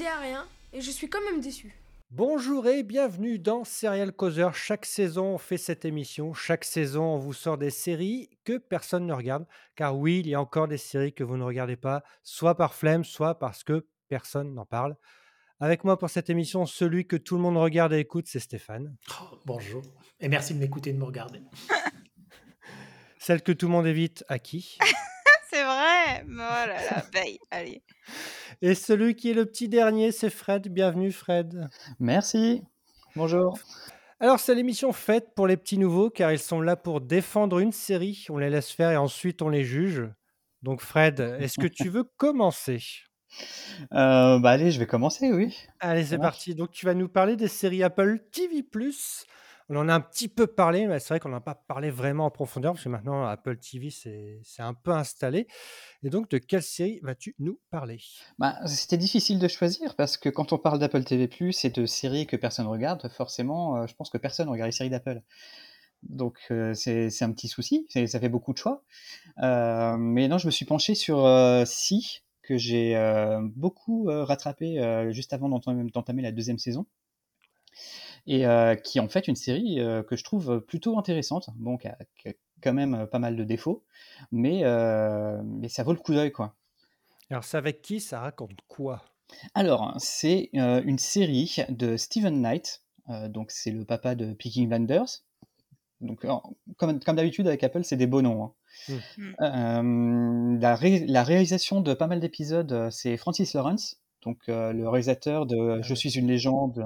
m'attendais à rien et je suis quand même déçu. Bonjour et bienvenue dans Serial Causeur. Chaque saison, on fait cette émission. Chaque saison, on vous sort des séries que personne ne regarde. Car oui, il y a encore des séries que vous ne regardez pas, soit par flemme, soit parce que personne n'en parle. Avec moi pour cette émission, celui que tout le monde regarde et écoute, c'est Stéphane. Oh, bonjour. Et merci de m'écouter et de me regarder. Celle que tout le monde évite, à qui? C'est vrai. Oh là là, paye. Allez. Et celui qui est le petit dernier, c'est Fred. Bienvenue, Fred. Merci. Bonjour. Alors, c'est l'émission faite pour les petits nouveaux, car ils sont là pour défendre une série. On les laisse faire et ensuite on les juge. Donc, Fred, est-ce que tu veux commencer? Euh, bah allez, je vais commencer, oui. Allez, c'est parti. Donc, tu vas nous parler des séries Apple TV+. On en a un petit peu parlé, mais c'est vrai qu'on n'a pas parlé vraiment en profondeur, parce que maintenant, Apple TV, c'est c'est un peu installé. Et donc, de quelle série vas-tu nous parler? Bah, c'était difficile de choisir parce que quand on parle d'Apple TV+, et de séries que personne regarde, forcément, euh, je pense que personne regarde les séries d'Apple. Donc euh, c'est c'est un petit souci, c'est- ça fait beaucoup de choix. Euh, mais non, je me suis penché sur Si, que j'ai beaucoup rattrapé juste avant d'entamer la deuxième saison. Et euh, qui est en fait une série euh, que je trouve plutôt intéressante, bon, qui a, qui a quand même pas mal de défauts, mais, euh, mais ça vaut le coup d'œil, quoi. Alors, c'est avec qui? Ça raconte quoi? Alors, c'est une série de Steven Knight, donc c'est le papa de Peaky Blinders. Donc, comme, comme d'habitude avec Apple, c'est des beaux noms. hein. Mm. Euh, la, ré- la réalisation de pas mal d'épisodes, c'est Francis Lawrence, donc le réalisateur de Je suis une légende,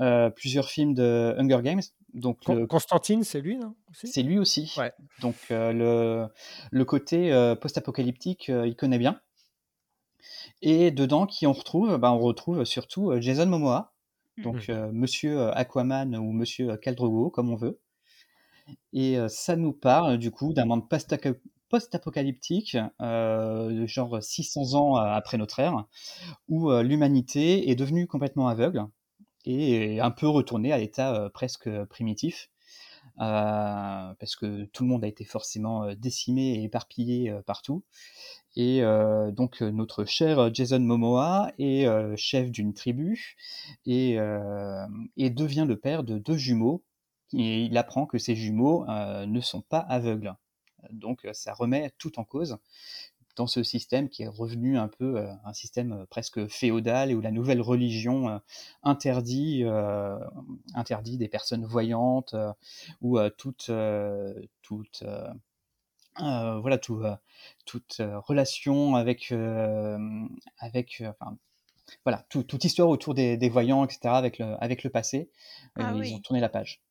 euh, plusieurs films de Hunger Games. Donc Con- le- Constantine, c'est lui, non? C'est lui aussi. Ouais. Donc euh, le, le côté euh, post-apocalyptique, euh, il connaît bien. Et dedans, qui on retrouve ben, On retrouve surtout Jason Momoa, donc Mhm. euh, Monsieur Aquaman ou Monsieur Khal Drogo, comme on veut. Et euh, ça nous parle du coup d'un monde post-apocalyptique, euh, de genre 600 ans après notre ère, où euh, l'humanité est devenue complètement aveugle et un peu retournée à l'état presque primitif. Parce que tout le monde a été forcément décimé et éparpillé partout. Et donc notre cher Jason Momoa est chef d'une tribu et, devient le père de deux jumeaux. Et il apprend que ces jumeaux ne sont pas aveugles. Donc ça remet tout en cause dans ce système qui est revenu un peu euh, un système euh, presque féodal et où la nouvelle religion euh, interdit, euh, interdit des personnes voyantes ou euh, toute, toute, voilà, tout, toute relation avec, avec enfin, voilà, tout- toute histoire autour des, des voyants, etc., avec le, avec le passé. Ah ils ont tourné la page.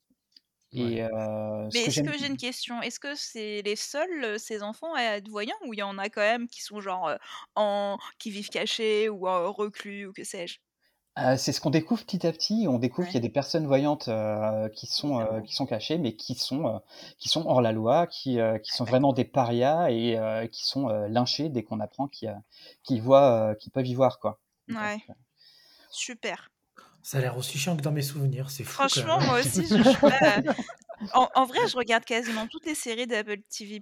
Ouais. Et euh, ce Mais est-ce que j'ai une question? Est-ce que c'est les seuls, ces enfants, à être voyants ou il y en a quand même qui sont genre en qui vivent cachés ou euh, reclus ou que sais-je? Euh, c'est ce qu'on découvre petit à petit. On découvre qu'il y a des personnes voyantes euh, qui sont euh, qui sont cachées, mais qui sont qui sont hors la loi, qui qui sont vraiment des parias et qui sont lynchés dès qu'on apprend qu'ils voient qu'ils peuvent y voir quoi. Ouais. Super. Ça a l'air aussi chiant que dans mes souvenirs, c'est fou. quand Franchement, même. moi aussi, je, pas, euh, en, en vrai, je regarde quasiment toutes les séries d'Apple TV+,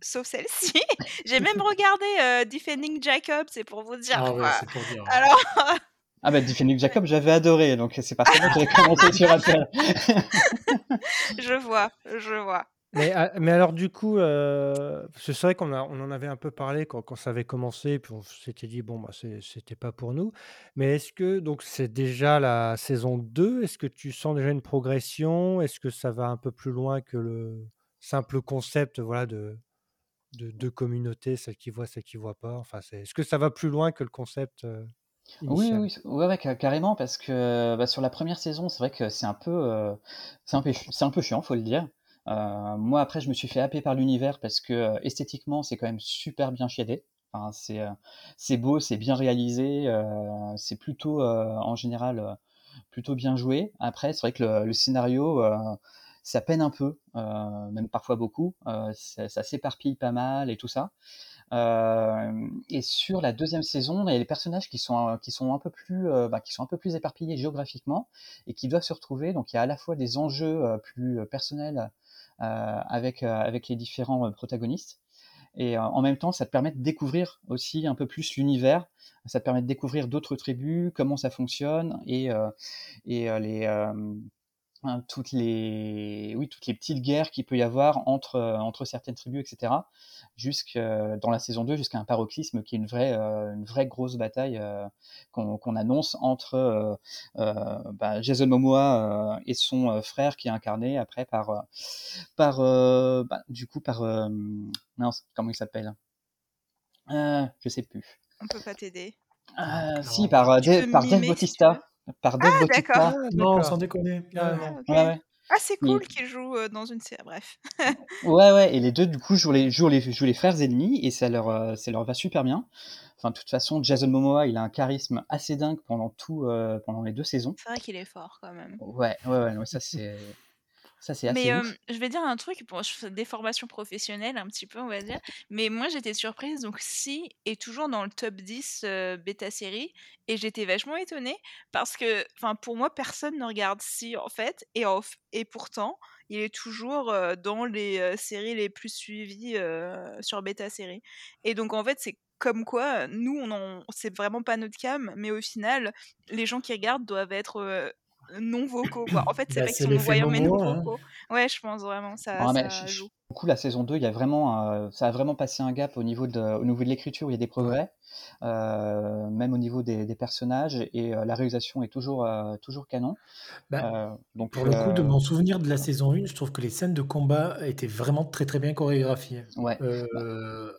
sauf celle-ci. J'ai même regardé euh, Defending Jacob, c'est pour vous dire Ah ouais, quoi. c'est pour dire. Alors, Ah bah Defending Jacob, j'avais adoré, donc c'est parce que moi j'avais commencé sur Apple. je vois, je vois. Mais, ah, mais alors du coup, euh, parce que c'est vrai qu'on a- on en avait un peu parlé quand, quand ça avait commencé, puis on s'était dit, bon, bah, c'est- c'était pas pour nous. Mais est-ce que, donc c'est déjà la saison 2, est-ce que tu sens déjà une progression? Est-ce que ça va un peu plus loin que le simple concept, voilà, de, de deux communautés, celle qui voit, celle qui voit pas? Enfin, c'est, est-ce que ça va plus loin que le concept euh, Oui, initial? oui, ouais, ouais, ca- carrément, parce que bah, sur la première saison, c'est vrai que c'est un peu, euh, c'est un peu, chi- c'est un peu chiant, faut le dire. Euh, moi, après, je me suis fait happer par l'univers parce que euh, esthétiquement, c'est quand même super bien chiadé. Enfin, c'est, euh, c'est beau, c'est bien réalisé, c'est plutôt, en général, plutôt bien joué. Après, c'est vrai que le, le scénario, ça peine un peu, euh, même parfois beaucoup. Euh, ça, ça s'éparpille pas mal et tout ça. Euh, et sur la deuxième saison, il y a les personnages qui sont qui sont un peu plus bah, qui sont un peu plus éparpillés géographiquement et qui doivent se retrouver. Donc il y a à la fois des enjeux plus personnels avec euh, avec les différents euh, protagonistes Et euh, en même temps, ça te permet de découvrir aussi un peu plus l'univers. Ça te permet de découvrir d'autres tribus, comment ça fonctionne et, euh, et euh, les, euh, hein, toutes les, oui, toutes les petites guerres qu'il peut y avoir entre, euh, entre certaines tribus, etc. Jusque dans la saison 2, jusqu'à un paroxysme qui est une vraie, euh, une vraie grosse bataille euh, qu'on qu'on annonce entre euh, euh, bah, Jason Momoa euh, et son euh, frère qui est incarné après par, euh, par euh, bah, du coup, par, euh, mince, comment il s'appelle? Euh, Je sais plus. On peut pas t'aider. Euh, non, si, par, euh, Dave- par Dave Bautista. Par Dave Ah, Bautista. d'accord. Ah, Non, sans déconner. Ah, ok. Ouais, ouais. Ah, c'est cool qu'il joue euh, dans une série. Bref. Ouais, ouais, et les deux, du coup, jouent les, jouent les, jouent les frères ennemis, et ça leur, euh, ça leur va super bien. Enfin, de toute façon, Jason Momoa, il a un charisme assez dingue pendant tout, euh, pendant les deux saisons. C'est vrai qu'il est fort quand même. Ouais, ouais, ouais, ouais, ça c'est, ça c'est assez Mais euh, je vais dire un truc, bon, je fais des formations professionnelles un petit peu, on va dire. Mais moi, j'étais surprise. Donc, Si est toujours dans le top 10 euh, bêta série. Et j'étais vachement étonnée parce que, enfin, pour moi, personne ne regarde Si en fait. Et, en f- et pourtant, il est toujours euh, dans les séries les plus suivies sur bêta série. Et donc, en fait, c'est comme quoi, nous, on en, c'est vraiment pas notre cam. Mais au final, les gens qui regardent doivent être. Non vocaux quoi. En fait, c'est Bah, pas qu'ils c'est sont non-voyants mais non hein. vocaux. Ouais, je pense vraiment ça, Ah, ça joue. Du coup, la saison 2, il y a vraiment, euh, ça a vraiment passé un gap au niveau de, au niveau de l'écriture, il y a des progrès, euh, même au niveau des, des personnages, et euh, la réalisation est toujours, euh, toujours canon. Bah, donc, Pour le coup, de mon souvenir de la saison 1, je trouve que les scènes de combat étaient vraiment très très bien chorégraphiées. ouais.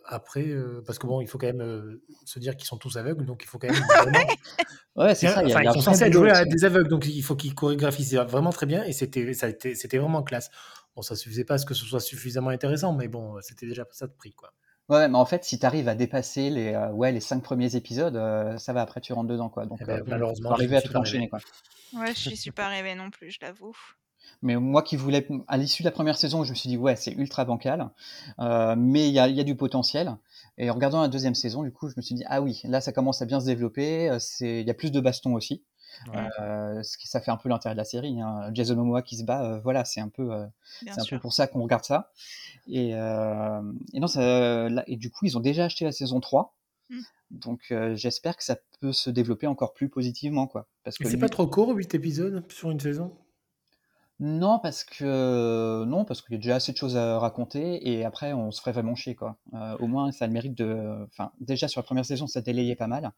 Après, parce que bon, il faut quand même se dire qu'ils sont tous aveugles, donc il faut quand même vraiment. Ouais, c'est ça, Enfin, ils sont censés à là-dessus. des aveugles, donc il faut qu'ils chorégraphient vraiment très bien, et c'était vraiment classe. Bon, ça suffisait pas à ce que ce soit suffisamment intéressant, mais bon, c'était déjà ça de prix, quoi. Ouais, mais en fait, si tu arrives à dépasser les, euh, ouais, les cinq premiers épisodes, euh, ça va, après tu rentres dedans, quoi. Donc, Eh ben, euh, malheureusement, arriver à tout enchaîner, quoi. Ouais, je suis pas rêvée non plus, je l'avoue. Mais moi qui voulais, à l'issue de la première saison, je me suis dit, ouais, c'est ultra bancal, euh, mais il y a, il y a du potentiel. Et en regardant la deuxième saison, du coup, je me suis dit, ah oui, là, ça commence à bien se développer, il y a plus de baston aussi. Ouais. Euh, ce qui, ça fait un peu l'intérêt de la série. Hein. Jason Momoa qui se bat, euh, voilà, c'est un peu, euh, c'est un peu pour ça qu'on regarde ça. Et, euh, et non, ça, là- et du coup, ils ont déjà acheté la saison 3. Mm. Donc, euh, j'espère que ça peut se développer encore plus positivement, quoi. Parce que c'est lui- pas trop court, 8 épisodes sur une saison? Non, parce que non, parce qu'il y a déjà assez de choses à raconter et après on se ferait vraiment chier quoi. Euh, au moins ça a le mérite de, enfin déjà sur la première saison ça délayait pas mal.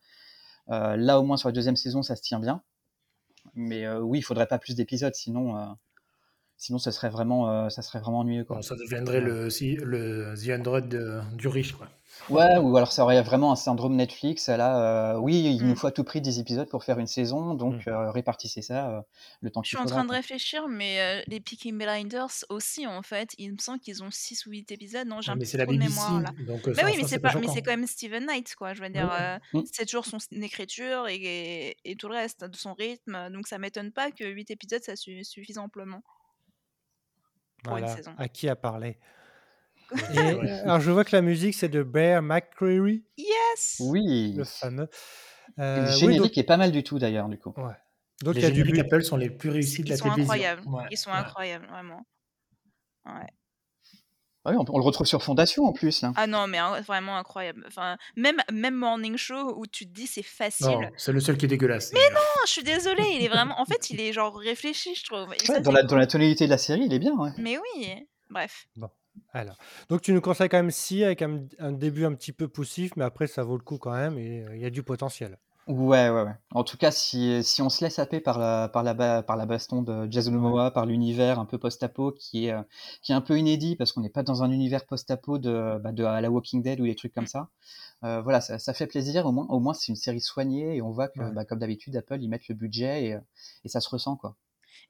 Euh, là au moins sur la deuxième saison ça se tient bien. Mais euh, oui, il faudrait pas plus d'épisodes sinon, euh, sinon ça serait vraiment, euh, ça serait vraiment ennuyeux quoi. Bon, ça deviendrait le, si- le The Android de- du riche, quoi. Ouais, ou alors ça aurait vraiment un syndrome Netflix. Là, euh, oui, il nous Mm. faut à tout prix des épisodes pour faire une saison, donc Mm. euh, répartissez ça euh, le temps Je qu'il suis en train de réfléchir, mais euh, les Peaky Blinders aussi, en fait, il me semble qu'ils ont 6 ou 8 épisodes. Non, j'ai Ouais, un mais peu c'est la trop de BBC, mémoire là. donc euh, Mais ça, oui, ça, mais c'est pas pas, mais c'est choquant. quand même Steven Knight, quoi. Je veux dire, euh, Mm. c'est toujours son écriture et, et, et tout le reste, de son rythme. Donc ça m'étonne pas que 8 épisodes, ça su- suffise amplement pour une Voilà, saison. à qui a parlé. Et, euh, alors, je vois que la musique, c'est de Bear McCreary, Yes Oui, le fameux. Euh, le oui, générique donc, est pas mal du tout d'ailleurs du coup. ouais. Donc, Les il y a du génériques but. Apple sont les plus réussis de Ils la sont télévision. incroyables. Ouais, Ils sont ouais. incroyables, vraiment. Ouais. Ah oui, on, on le retrouve sur Fondation en plus là. Ah non, mais hein, vraiment incroyable. Enfin, même, même Morning Show où tu te dis c'est facile. C'est le seul qui est dégueulasse. Mais non, je suis désolée, il est vraiment. En fait, il est genre réfléchi, je trouve. Et Ouais, ça, dans, la, dans la tonalité de la série, il est bien. Ouais. Mais oui, bref. Bon, alors. Donc, tu nous conseilles quand même si, avec un, un début un petit peu poussif, mais après, ça vaut le coup quand même et euh, il y a du potentiel. Ouais, ouais, ouais. En tout cas, si, si on se laisse happer par la, par la, ba- par la baston de Jason Momoa, par l'univers un peu post-apo qui est, euh, qui est un peu inédit parce qu'on n'est pas dans un univers post-apo de, bah, de à la Walking Dead ou des trucs comme ça. Euh, voilà, ça, ça fait plaisir. Au moins, au moins c'est une série soignée et on voit que, Ouais. bah, comme d'habitude, Apple, ils mettent le budget et, euh, et ça se ressent, quoi.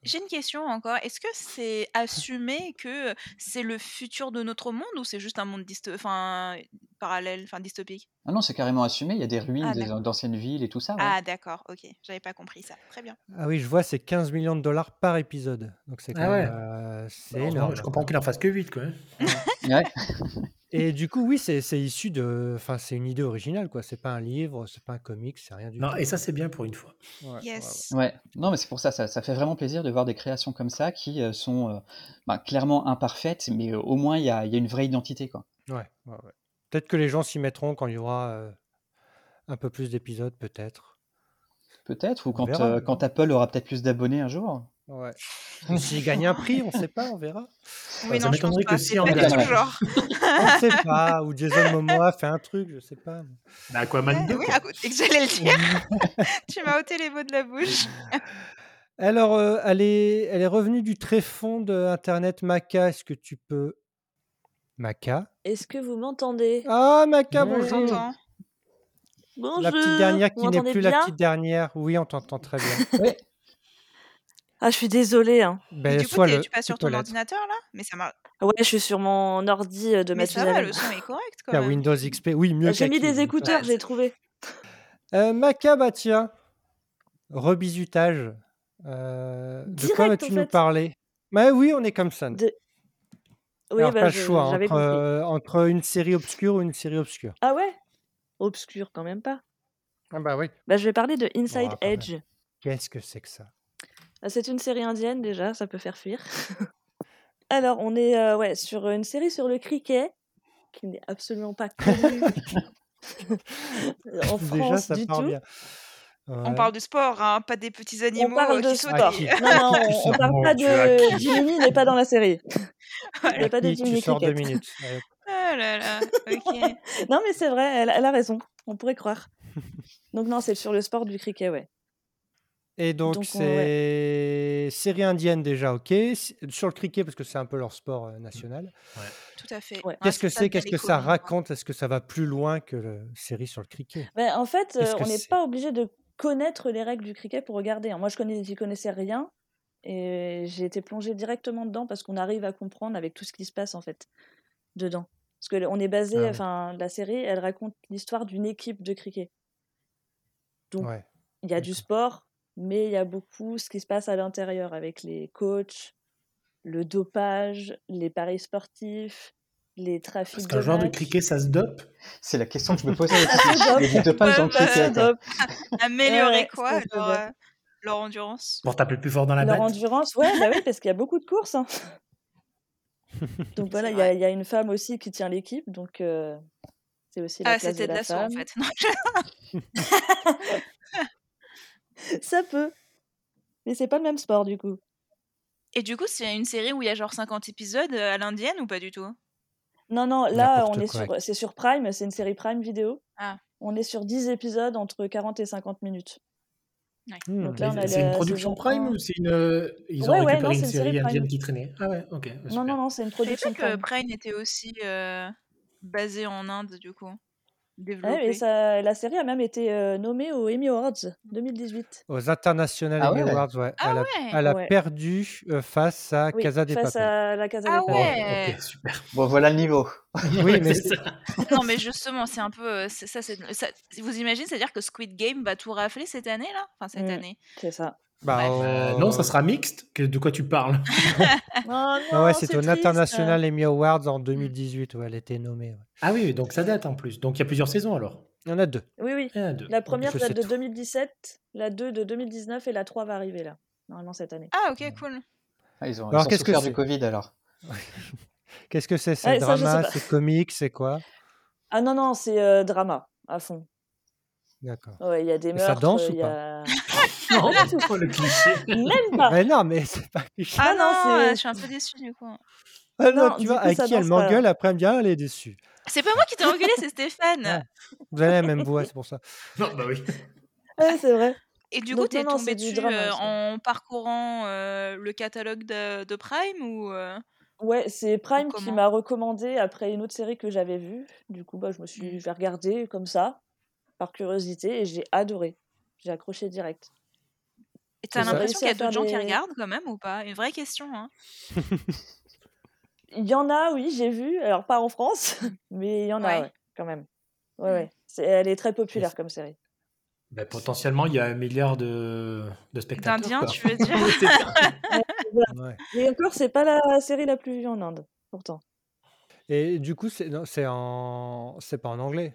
J'ai une question encore. Est-ce que c'est assumé que c'est le futur de notre monde ou c'est juste un monde enfin, parallèle, enfin dystopique? Ah non, c'est carrément assumé. Il y a des ruines Ah, d'anciennes villes et tout ça. ouais. Ah, d'accord, ok. J'avais pas compris ça. Très bien. Ah oui, je vois, c'est 15 millions de dollars par épisode. Donc, c'est quand Ah même, ouais. euh, c'est Heureusement, énorme. Je comprends qu'il en fasse que 8, quoi. hein. Ouais. Et du coup, oui, c'est c'est issu de. Enfin, c'est une idée originale, quoi. C'est pas un livre, c'est pas un comic, c'est rien du Non, tout. et ça, c'est bien pour une fois. Ouais, ouais, ouais. Yes. Ouais, non, mais c'est pour ça, ça, ça fait vraiment plaisir de voir des créations comme ça qui euh, sont euh, bah, clairement imparfaites, mais euh, au moins il y a, il y a une vraie identité, quoi. Ouais, ouais, ouais. Peut-être que les gens s'y mettront quand il y aura euh, un peu plus d'épisodes, peut-être. Peut-être, ou quand, euh, quand Apple aura peut-être plus d'abonnés un jour. Ouais. S'ils gagnent un prix, on sait pas, on verra. Oui, ça non, je pense pas. que si on gagne. genre. On sait pas. Ou Jason Momoa fait un truc, je sais pas. Bah, Aquaman 2, oui, quoi. à côté que j'allais le dire. tu m'as ôté les mots de la bouche. Alors, euh, elle, est, elle est revenue du tréfonds de Internet. Maca, est-ce que tu peux. Maca? Est-ce que vous m'entendez? Ah, Maca, bonjour. J'entends. Bonjour. La petite dernière vous qui n'est plus la petite dernière. Oui, on t'entend très bien. Ah, je suis désolée. Hein. Ben, du coup, le. tu passes sur ton ordinateur là? Mais ça marche. Ouais, je suis sur mon ordi euh, de Mais ça va, le son est correct quand La même. Windows XP. Oui, mieux Bah, J'ai mis des écouteurs, Ouais, j'ai trouvé. Euh, Maca, bah tiens, rebisutage. Euh, de quoi vas-tu nous fait. parler? Bah oui, on est comme ça. De- Oui, Alors, bah, pas le choix entre, compris. euh, entre une série obscure ou une série obscure. Ah ouais? Obscur quand même pas. Ah bah oui. Bah, je vais parler de Inside Ah. Edge. Qu'est-ce que c'est que ça? Ah, C'est une série indienne déjà, ça peut faire fuir. Alors, on est euh, ouais, sur une série sur le cricket, qui n'est absolument pas connue en Déjà, France ça du tout. bien. On parle de sport, hein, pas des petits On animaux parle euh, de qui sport. Non, non, on, on parle pas de... Jiminy n'est pas dans la série. Il n'y a pas de Jiminy tu sors deux minutes. Ah là là, ok. Non, mais c'est vrai, elle, elle a raison. On pourrait croire. Donc non, c'est sur le sport du cricket, ouais. Et donc, Donc, on- c'est série indienne déjà, ok. Sur le cricket, parce que c'est un peu leur sport euh, national. Tout à fait. Ouais. Qu'est-ce que ça c'est Qu'est-ce que ça quoi. raconte? Est-ce que ça va plus loin que la série sur le cricket? Ben, en fait, euh, que on n'est pas obligé de connaître les règles du cricket pour regarder. hein. Moi, je connais, j'y connaissais rien. Et j'ai été plongée directement dedans parce qu'on arrive à comprendre avec tout ce qui se passe, en fait, dedans. Parce que on est basé, Ah enfin, la série, elle raconte l'histoire d'une équipe de cricket. Donc, Ouais. il y a du sport, mais il y a beaucoup ce qui se passe à l'intérieur avec les coachs, le dopage, les paris sportifs, les trafics Parce de qu'un joueur de cricket, ça se dope? C'est la question que je me posais Ça se aussi. dope. Il y a du dopage dans le Ouais, bah, cricket. Dope. Améliorer Ouais, quoi leur, euh, endurance Pour taper plus fort dans la Leur batte. endurance, ouais, bah oui, parce qu'il y a beaucoup de courses. hein. Donc voilà, il y, a- y une femme aussi qui tient l'équipe, donc euh, c'est aussi la Ah, place de c'était de la l'assaut en femme. fait. Je- Ça peut, mais c'est pas le même sport du coup. Et du coup, c'est une série où il y a genre 50 épisodes euh, à l'indienne ou pas du tout? Non, non, là, on est quoi. sur, c'est sur Prime, c'est une série Prime vidéo. Ah. On est sur 10 épisodes entre 40 et 50 minutes. Hmm. Donc là, on a C'est une production Prime ou c'est une. euh, Ils ont Ouais, ouais, récupéré non, une c'est une série indienne Prime. qui traînait. Ah ouais, ok. bah, Non, non, non, c'est une Je production pas que Prime. Prime était aussi euh, basé en Inde du coup. Ouais, et Développé. ça, la série a même été euh, nommée aux Emmy Awards 2018. Aux International Ah Emmy ouais. Awards, ouais. Ah elle, a, ouais elle a Ouais. perdu euh, face à Oui, Casa de face Papel. à la Casa Ah de Papel. ouais Ok, super. Bon, voilà le niveau. Oui, mais. Non mais justement, c'est un peu euh, ça, vous imaginez, c'est-à-dire que Squid Game va tout rafler cette année là? Enfin cette Mm. année. C'est ça. bah. Euh, oh, non, ça sera mixte. Que- De quoi tu parles Oh ah non, ouais, c'est triste. International Emmy Awards en 2018 où elle était nommée. ouais. Ah oui, donc ça date en plus. Donc il y a plusieurs saisons alors. Il y en a deux. Oui, oui. Il y en a deux. La première date de tout. 2017, la 2 de 2019 et la 3 va arriver là, normalement cette année. Ah ok cool. Ah, ils ont, Alors, ils ont qu'est-ce que du Covid alors. Qu'est-ce que c'est C'est Ouais, drama, pas. c'est comique, c'est quoi? Ah non, non, c'est euh, drama à fond. D'accord. Ouais, il y a des Et ça meurtres, danse ou y a. Non, Pas le cliché. Même pas Mais non, mais c'est pas cliché. Ah Ah non, je suis un peu déçue du coup. Ah non, non, tu vois, ça qui elle pas, m'engueule, après elle me dit, ah, elle est déçue. C'est pas moi qui t'ai engueulé, c'est Stéphane. Ouais. Vous avez la même voix, c'est pour ça. Non, bah oui. Ouais, c'est vrai. Et du Donc, coup, t'es tombé dessus drama euh, en parcourant euh, le catalogue de, de Prime ou euh, Ouais, c'est Prime qui m'a recommandé après une autre série que j'avais vue. Du coup, bah, je me suis, je vais regarder comme ça, par curiosité, et j'ai adoré. J'ai accroché direct. Et t'as l'impression qu'il y a d'autres gens qui regardent quand même ou pas? Une vraie question. Hein. Il y en a, oui, j'ai vu. Alors, pas en France, mais il y en a, Ouais. ouais, quand même. Ouais, Mm. ouais. Elle est très populaire comme série. Bah, potentiellement, il y a un milliard de, de spectateurs. D'Indiens, tu veux dire? Ouais. Et encore, c'est pas la série la plus vue en Inde, pourtant. Et du coup, c'est non, c'est en... c'est pas en anglais?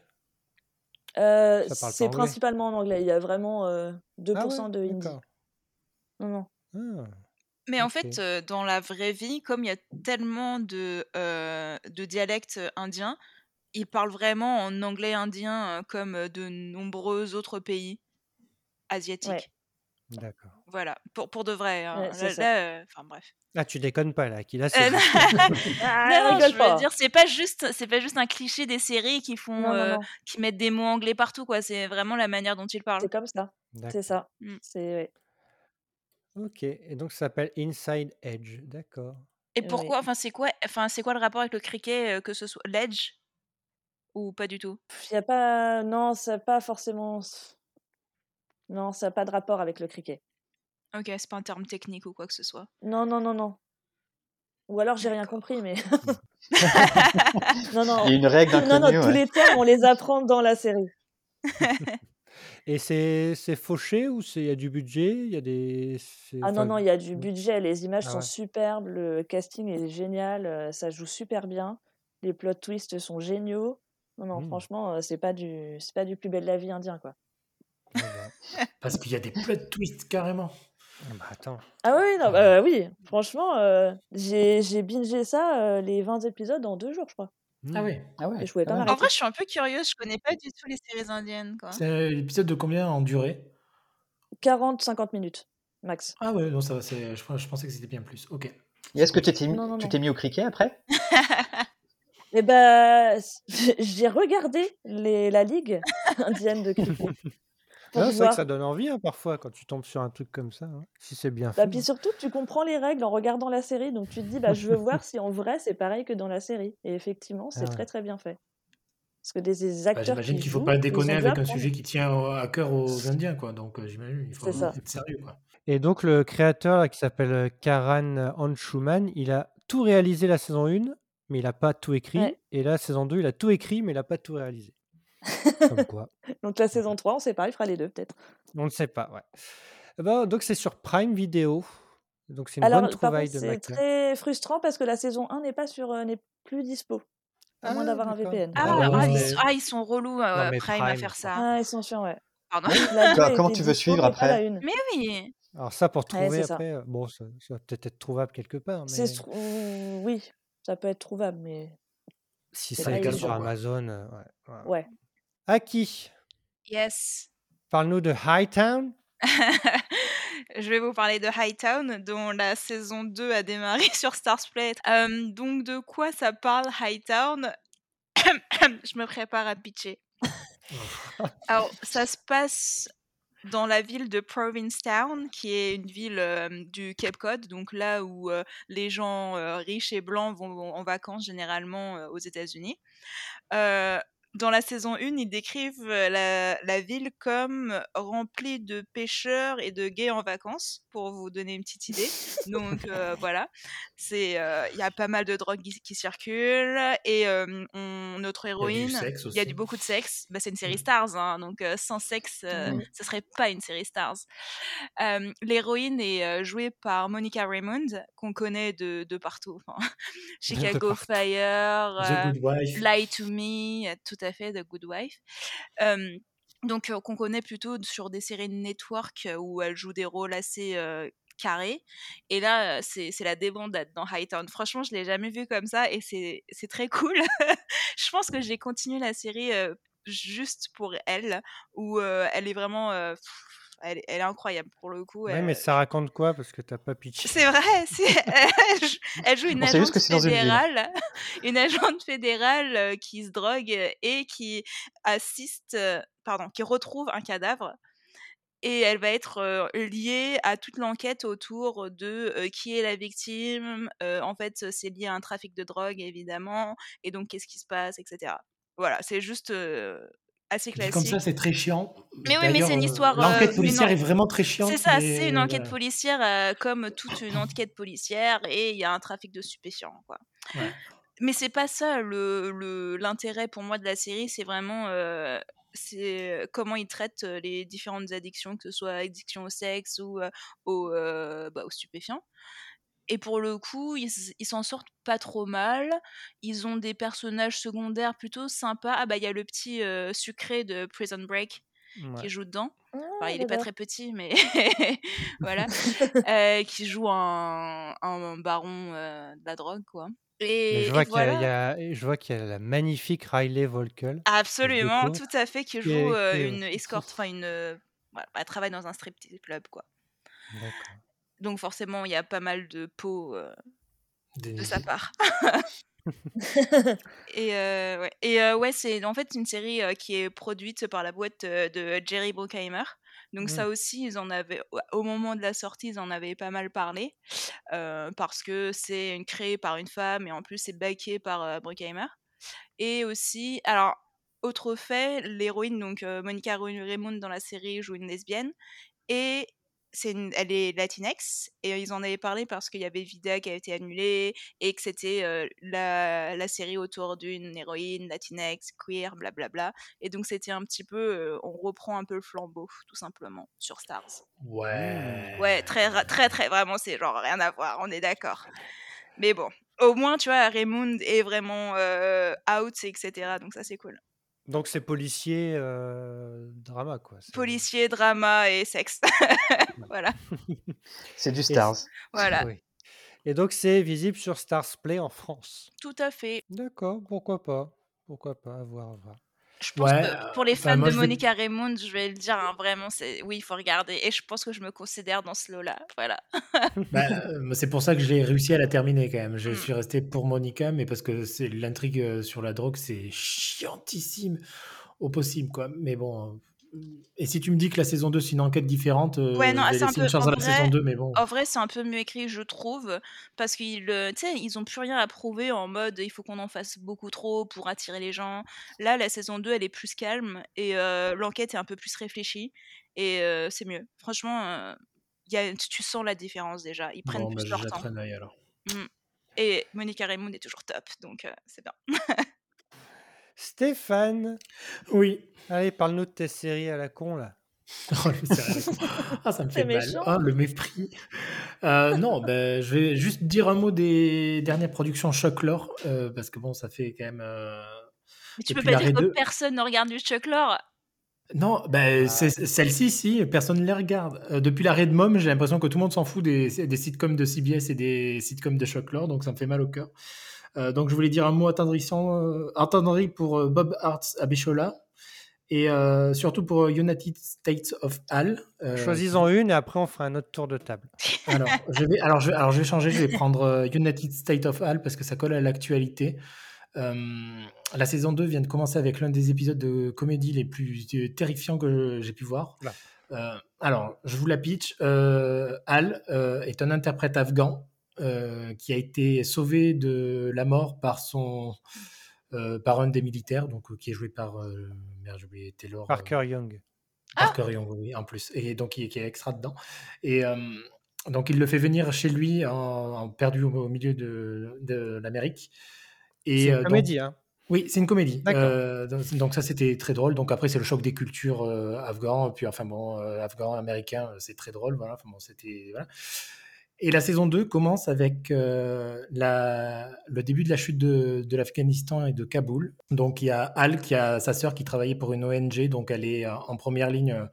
Euh, Ça parle pas c'est anglais? principalement en anglais. Il y a vraiment euh, 2% Ah ouais, de hindi. d'accord. Non, non. Ah. Mais en Ok. fait, euh, dans la vraie vie, comme il y a tellement de, euh, de dialectes euh, indiens, ils parlent vraiment en anglais indien euh, comme euh, de nombreux autres pays asiatiques. Ouais. D'accord. Voilà, pour, pour de vrai. hein. Ouais, c'est Là- ça. là, euh, Enfin bref. Ah, tu déconnes pas là, qui là, Euh, c'est non, Ah, non, rigole je pas. veux dire, c'est pas juste, c'est pas juste un cliché des séries qui font, Non, non, euh, non. qui mettent des mots anglais partout, quoi. C'est vraiment la manière dont ils parlent. C'est comme ça. C'est ça. Mm. C'est ouais. Ok, et donc ça s'appelle Inside Edge, d'accord. Et pourquoi, enfin, c'est quoi, enfin, c'est quoi le rapport avec le cricket, euh, que ce soit l'edge? Ou pas du tout? Il y a pas. Non, ça n'a pas forcément. Non, ça n'a pas de rapport avec le cricket. Ok, c'est pas un terme technique ou quoi que ce soit. Non, non, non, non. Ou alors j'ai rien compris, mais. non, non. Il y a une règle Non, tous ouais. les termes, on les apprend dans la série. Et c'est c'est fauché ou c'est il y a du budget, y a des Ah non, non, il y a du budget, les images Ah sont ouais. superbes, le casting est génial, euh, ça joue super bien, les plot twists sont géniaux. Non, non, Hmm. franchement, euh, c'est pas du, c'est pas du plus belle la vie indien, quoi. Ah bah. Parce qu'il y a des plot twists carrément. Ah bah attends. Ah oui, non, Ah bah, oui, franchement, euh, j'ai, j'ai bingé ça, euh, les 20 épisodes en deux jours, je crois. Ah Hmm. oui. Ah ouais, Et je pouvais pas mal. En m'arrêter. vrai, je suis un peu curieuse. Je connais pas du tout les séries indiennes, quoi. C'est l'épisode de combien en durée? 40-50 minutes, max. Ah ouais, non, ça va, c'est- je, je pensais que c'était bien plus. Ok. Et est-ce que tu t'es Non, non, tu t'es mis au cricket après? Eh ben, j'ai regardé les, la ligue indienne de cricket pour c'est vrai que ça donne envie hein, parfois quand tu tombes sur un truc comme ça, hein, si c'est bien Bah, fait. puis hein. surtout, tu comprends les règles en regardant la série, donc tu te dis, bah, je veux voir si en vrai c'est pareil que dans la série. Et effectivement, c'est Ah ouais. très très bien fait. Parce que des, des Bah, acteurs j'imagine qui qu'il faut jouent, pas déconner avec un sujet qui tient à cœur aux Indiens, quoi. Donc euh, j'imagine il faut C'est ça. être sérieux, quoi. Et donc le créateur là, qui s'appelle euh, Karan Anshuman, il a tout réalisé la saison 1, mais il n'a pas tout écrit. Ouais. Et là, saison 2, il a tout écrit, mais il n'a pas tout réalisé. Comme quoi. Donc la saison 3, on sait pas, il fera les deux peut-être. On ne sait pas, ouais. Eh ben, donc c'est sur Prime Video. Donc c'est une bonne Alors, trouvaille contre, de c'est très frustrant parce que la saison 1 n'est pas sur, euh, n'est plus dispo, à moins Ah, d'avoir un. VPN. Ah, Ah, ah, ouais, ils, sont- ah, ils sont relous, euh, Non, Prime, à faire ça. Ah, ils sont chiants, ouais. Pardon. La Quoi, 2 comment tu veux suivre après la 1. Mais oui. Alors ça, pour Ouais, trouver ça. après, euh, bon, ça, ça va peut-être être trouvable quelque part, C'est mais trou- Oui, ça peut être trouvable, mais si c'est ça pas est sur. Amazon, euh. Ouais. Aki, Yes. parle-nous de Hightown. Je vais vous parler de Hightown, dont la saison 2 a démarré sur Starsplay. Euh, donc, de quoi ça parle Hightown? Je me prépare à pitcher. Alors, ça se passe dans la ville de Provincetown, qui est une ville euh, du Cape Cod, donc là où euh, les gens euh, riches et blancs vont en vacances généralement aux États-Unis. Dans la saison 1, ils décrivent la, la ville comme remplie de pêcheurs et de gays en vacances, pour vous donner une petite idée. Donc euh, voilà, c'est euh, il y a pas mal de drogues qui, qui circulent et euh, on- notre héroïne, il y a du beaucoup de sexe. Bah, c'est une série Mm. Stars, hein, donc sans sexe, Oui. ce serait pas une série Stars. L'héroïne est jouée par Monica Raymond, qu'on connaît de, de partout. Chicago partout. Fire. Lie to Me, tout à fait, The Good Wife. Donc, qu'on connaît plutôt sur des séries de network où elle joue des rôles assez carrés. Et là, c'est la débandade dans Hightown. Franchement, je l'ai jamais vue comme ça et c'est très cool. je pense que j'ai continué la série juste pour elle, où elle est vraiment. Elle, est- elle est incroyable pour le coup. Ouais, mais elle- ça raconte quoi? Parce que t'as pas pitché. c'est vrai, elle, joue- elle une On sait juste agente une fédérale, une agente fédérale qui se drogue et qui assiste, euh, pardon, qui retrouve un cadavre. Et elle va être euh, liée à toute l'enquête autour de euh, qui est la victime. euh, en fait, c'est lié à un trafic de drogue, évidemment. Et donc, qu'est-ce qui se passe, etc. Voilà, c'est juste euh, assez Dit comme ça, classique. c'est très chiant. Mais oui, mais c'est une euh, histoire, L'enquête euh, une policière est vraiment très chiante. C'est ça, mais, c'est une enquête euh, policière euh, comme toute une enquête policière et il y a un trafic de stupéfiants. Quoi. ouais. Mais c'est pas ça le le- l'intérêt pour moi de la série, c'est vraiment euh, c'est comment ils traitent les différentes addictions, que ce soit addiction au sexe ou euh, au, euh, bah, aux stupéfiants. Et pour le coup, ils s'en sortent pas trop mal. Ils ont des personnages secondaires plutôt sympas. Ah bah il y a le petit euh, sucré de Prison Break Ouais. qui joue dedans. Ah, Enfin, il est pas très petit, mais voilà. Euh, qui joue un, un baron euh, de la drogue, quoi. Et, je vois qu'il y a, il y voilà. a- je vois qu'il y a la magnifique Riley Volkel Absolument, tout à fait, qui qui joue est, euh, qui est- une escorte, enfin une, euh, voilà, elle travaille dans un striptease club, quoi. D'accord. Donc forcément, il y a pas mal de peau euh, de sa part. Et euh, ouais, et euh, ouais, c'est en fait une série qui est produite par la boîte de Jerry Bruckheimer. Donc ça Mm. aussi, ils en avaient au moment de la sortie, ils en avaient pas mal parlé parce que c'est une- créé par une femme et en plus c'est backé par Bruckheimer. Et aussi, alors autre fait, l'héroïne donc Monica Raymond dans la série joue une lesbienne et c'est une- elle est latinex et ils en avaient parlé parce qu'il y avait Vida qui a été annulée et que c'était euh, la, la série autour d'une héroïne latinex, queer, blablabla. Et donc c'était un petit peu, euh, on reprend un peu le flambeau tout simplement sur Stars. Ouais. Ouais, très très très vraiment c'est genre rien à voir, on est d'accord. Mais bon, au moins tu vois Raymond est vraiment euh, out etc. Donc ça c'est cool. Donc c'est policier euh, drama quoi. c'est- Policier, drama et sexe. voilà, C'est du Stars. voilà, oui. Et donc c'est visible sur Stars Play en France. tout à fait. D'accord, pourquoi pas, pourquoi pas, à voir, à voir. Je pense Ouais, que pour les enfin, fans moi, de vais- Monica Raymond, je vais le dire, hein, vraiment, c'est oui, il faut regarder. Et je pense que je me considère dans ce lot-là. Voilà. Bah, euh, c'est pour ça que j'ai réussi à la terminer quand même. Je Mm. suis resté pour Monica, mais parce que l'intrigue euh, sur la drogue, c'est chiantissime au possible, quoi. Mais bon. Et si tu me dis que la saison 2 c'est une enquête différente, euh, Ouais, non, je vais c'est un laisser peu. une chance à la saison vrai, 2, mais bon. en vrai, c'est un peu mieux écrit, je trouve, parce qu'ils, ils ont plus rien à prouver en mode il faut qu'on en fasse beaucoup trop pour attirer les gens. Là, la saison 2, elle est plus calme et euh, l'enquête est un peu plus réfléchie et euh, c'est mieux. Franchement, euh, y a, tu sens la différence déjà. Ils prennent Bon, bah, plus leur temps. un œil alors. Mm. Et Monica Raymond est toujours top, donc c'est bien. Stéphane, Oui. allez, parle-nous de tes séries à la con là. Oh. Ah, ça me C'est fait mal. méchant. Ah, le mépris. Euh, non, ben, je vais juste dire un mot des dernières productions Choc Lore, euh, parce que bon, ça fait quand même. euh, Mais tu peux pas dire que 2. personne ne regarde du Chuck Lorre. Non, ben, c'est- celle-ci, si, personne ne les regarde. Euh, depuis l'arrêt de Mom, j'ai l'impression que tout le monde s'en fout des, des sitcoms de CBS et des sitcoms de Choc Lore, donc ça me fait mal au cœur. Euh, donc je voulais dire un mot attendrissant, euh, attendri pour euh, Bob Hart's Abishola et surtout pour United States of Al. euh, Choisis-en une et après on fera un autre tour de table. alors, je vais, alors, je, alors, je vais changer, je vais prendre United States of Al parce que ça colle à l'actualité. La saison 2 vient de commencer avec l'un des épisodes de comédie les plus terrifiants que j'ai pu voir. Là. Euh, alors, je vous la pitch. Euh, Al euh, est un interprète afghan euh, qui a été sauvé de la mort par son euh, par un des militaires, donc euh, qui est joué par euh, merde, j'ai oublié Taylor. euh, Parker Young. Parker Young, oui, en plus, et donc qui, qui est extra dedans. Et euh, donc il le fait venir chez lui en, en perdu au, au milieu de, de l'Amérique. Et C'est une donc- comédie, hein. oui, c'est une comédie. D'accord. Euh, donc, donc ça, c'était très drôle. Donc après, c'est le choc des cultures euh, afghans, puis enfin bon, euh, afghan, américain, euh, c'est très drôle. Voilà. Enfin bon, c'était voilà. Et la saison 2 commence avec euh, le début de la chute de, l'Afghanistan et de Kaboul. Donc il y a Al qui a sa sœur qui travaillait pour une ONG, donc elle est euh, en première ligne, euh,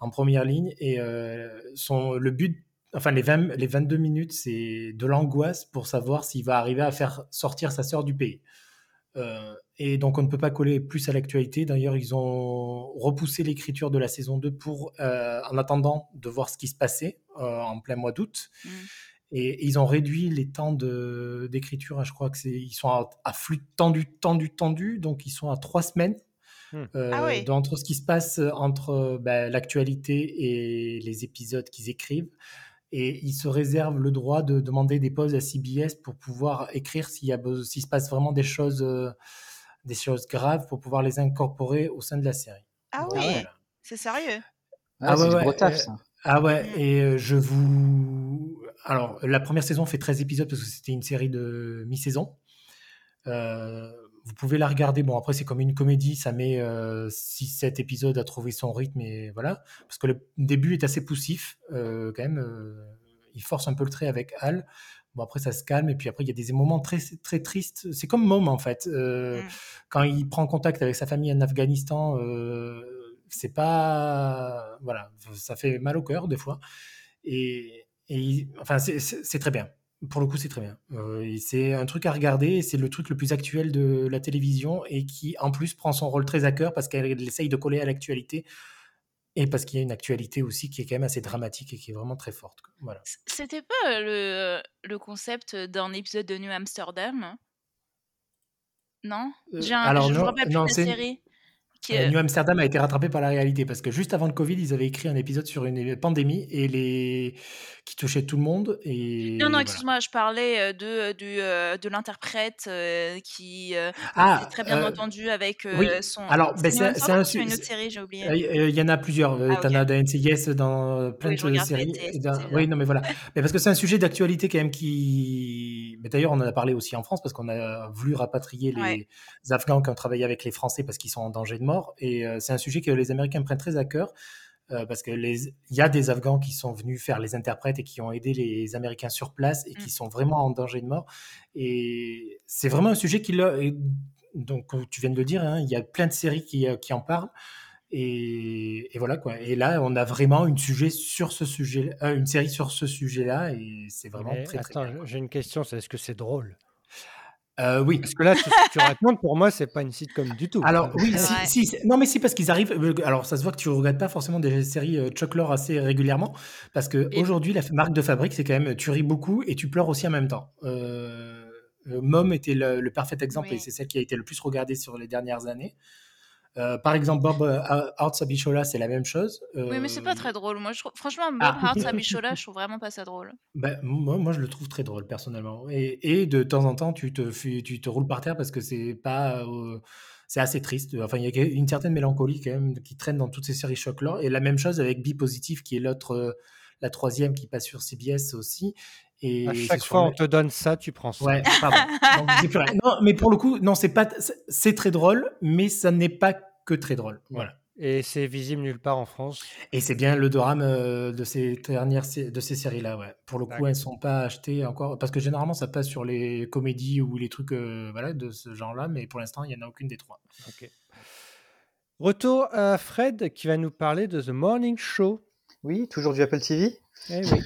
en première ligne. Et son, le but, enfin les, 20, les 22 minutes, c'est de l'angoisse pour savoir s'il va arriver à faire sortir sa sœur du pays. Euh, et donc on ne peut pas coller plus à l'actualité. D'ailleurs, ils ont repoussé l'écriture de la saison 2 pour, euh, en attendant de voir ce qui se passait euh, en plein mois d'août. Mm. Et, et ils ont réduit les temps d'écriture. Je crois que c'est ils sont à, à flux tendu, tendu, tendu. Donc ils sont à trois semaines. Hmm. euh, Ah oui. entre ce qui se passe entre bah, l'actualité et les épisodes qu'ils écrivent. Et ils se réservent le droit de demander des pauses à CBS pour pouvoir écrire s'il y a besoin- s'il se passe vraiment des choses, euh, des choses graves pour pouvoir les incorporer au sein de la série. Ah oui, voilà. c'est sérieux? Ah, Ah c'est ouais, du euh, ça. Ah ouais, et euh, je vous... Alors, la première saison fait 13 épisodes parce que c'était une série de mi-saison. Euh, vous pouvez la regarder. Bon, après, c'est comme une comédie, ça met 6-7 épisodes à trouver son rythme, et voilà. Parce que le début est assez poussif, euh, quand même. euh, il force un peu le trait avec Al. Bon, après, ça se calme, et puis après, il y a des moments très, très tristes. C'est comme Mom, en fait. Euh, Mm. Quand il prend contact avec sa famille en Afghanistan, euh, c'est pas. Voilà, ça fait mal au cœur, des fois. Et, et il- enfin, c'est très bien. Pour le coup, c'est très bien. Euh, c'est un truc à regarder, c'est le truc le plus actuel de la télévision et qui, en plus, prend son rôle très à cœur parce qu'elle essaye de coller à l'actualité et parce qu'il y a une actualité aussi qui est quand même assez dramatique et qui est vraiment très forte. Voilà. C'était pas le, le concept d'un épisode de New Amsterdam? Non? Euh, Alors, je non, plus non, la série. Euh, New Amsterdam a été rattrapé par la réalité parce que juste avant le Covid, ils avaient écrit un épisode sur une pandémie et les qui touchait tout le monde. Et non, non, excuse-moi, je parlais euh, de, euh, du, de l'interprète qui ah, est très bien entendu avec son. Alors, ben, c'est un une autre série, j'ai oublié. Il y en a plusieurs. Ah, tu en as NCIS, dans plein de séries. Oui, non, mais voilà. Mais parce que c'est un sujet d'actualité quand même qui. Mais d'ailleurs, on en a parlé aussi en France parce qu'on a voulu rapatrier les Afghans qui ont travaillé avec les Français parce qu'ils sont en danger de mort. Et euh, c'est un sujet que les Américains prennent très à cœur. Euh, parce qu'il y a des Afghans qui sont venus faire les interprètes et qui ont aidé les Américains sur place et qui mm. sont vraiment en danger de mort. Et c'est vraiment un sujet qui, donc tu viens de le dire, hein, il y a plein de séries qui, euh, qui en parlent. Et, voilà quoi. Et là, on a vraiment une sujet sur ce sujet, une série sur ce sujet-là, et c'est vraiment très, très attends, J'ai une question, c'est est-ce que c'est drôle? Euh, oui. Parce que là, ce que tu racontes, pour moi, c'est pas une sitcom du tout. Alors, oui, si, non, mais si, parce qu'ils arrivent. Euh, alors, ça se voit que tu ne regardes pas forcément des séries euh, Chuck Lorre assez régulièrement. Parce qu'aujourd'hui, la marque de fabrique, c'est quand même tu ris beaucoup et tu pleures aussi en même temps. Mom était le, parfait exemple et c'est celle qui a été le plus regardée sur les dernières années. Euh, par exemple, Bob euh, Hearts Abishola, c'est la même chose. Oui, mais c'est pas euh, très drôle. Moi, je, franchement, Bob ah. Hearts Abishola, je trouve vraiment pas ça drôle. Ben, moi, moi, je le trouve très drôle, personnellement. Et, et, de temps en temps, tu te, tu te roules par terre parce que c'est pas. c'est assez triste. Enfin, il y a une certaine mélancolie quand même qui traîne dans toutes ces séries choc-là. Et la même chose avec Bi Positive, qui est l'autre, la troisième qui passe sur CBS aussi. Et à chaque fois, on te donne ça, tu prends ça. Ouais, pardon. non, mais pour le coup, non, c'est pas, c'est très drôle, mais ça n'est pas que très drôle. Voilà. Et c'est visible nulle part en France. Et c'est bien le drame euh, de ces dernières de ces séries-là, ouais. Pour le coup, elles sont pas achetées encore parce que généralement ça passe sur les comédies ou les trucs euh, voilà de ce genre-là, mais pour l'instant il y en a aucune des trois. Ok. Retour à Fred qui va nous parler de The Morning Show. Oui, toujours du Apple TV. Eh oui.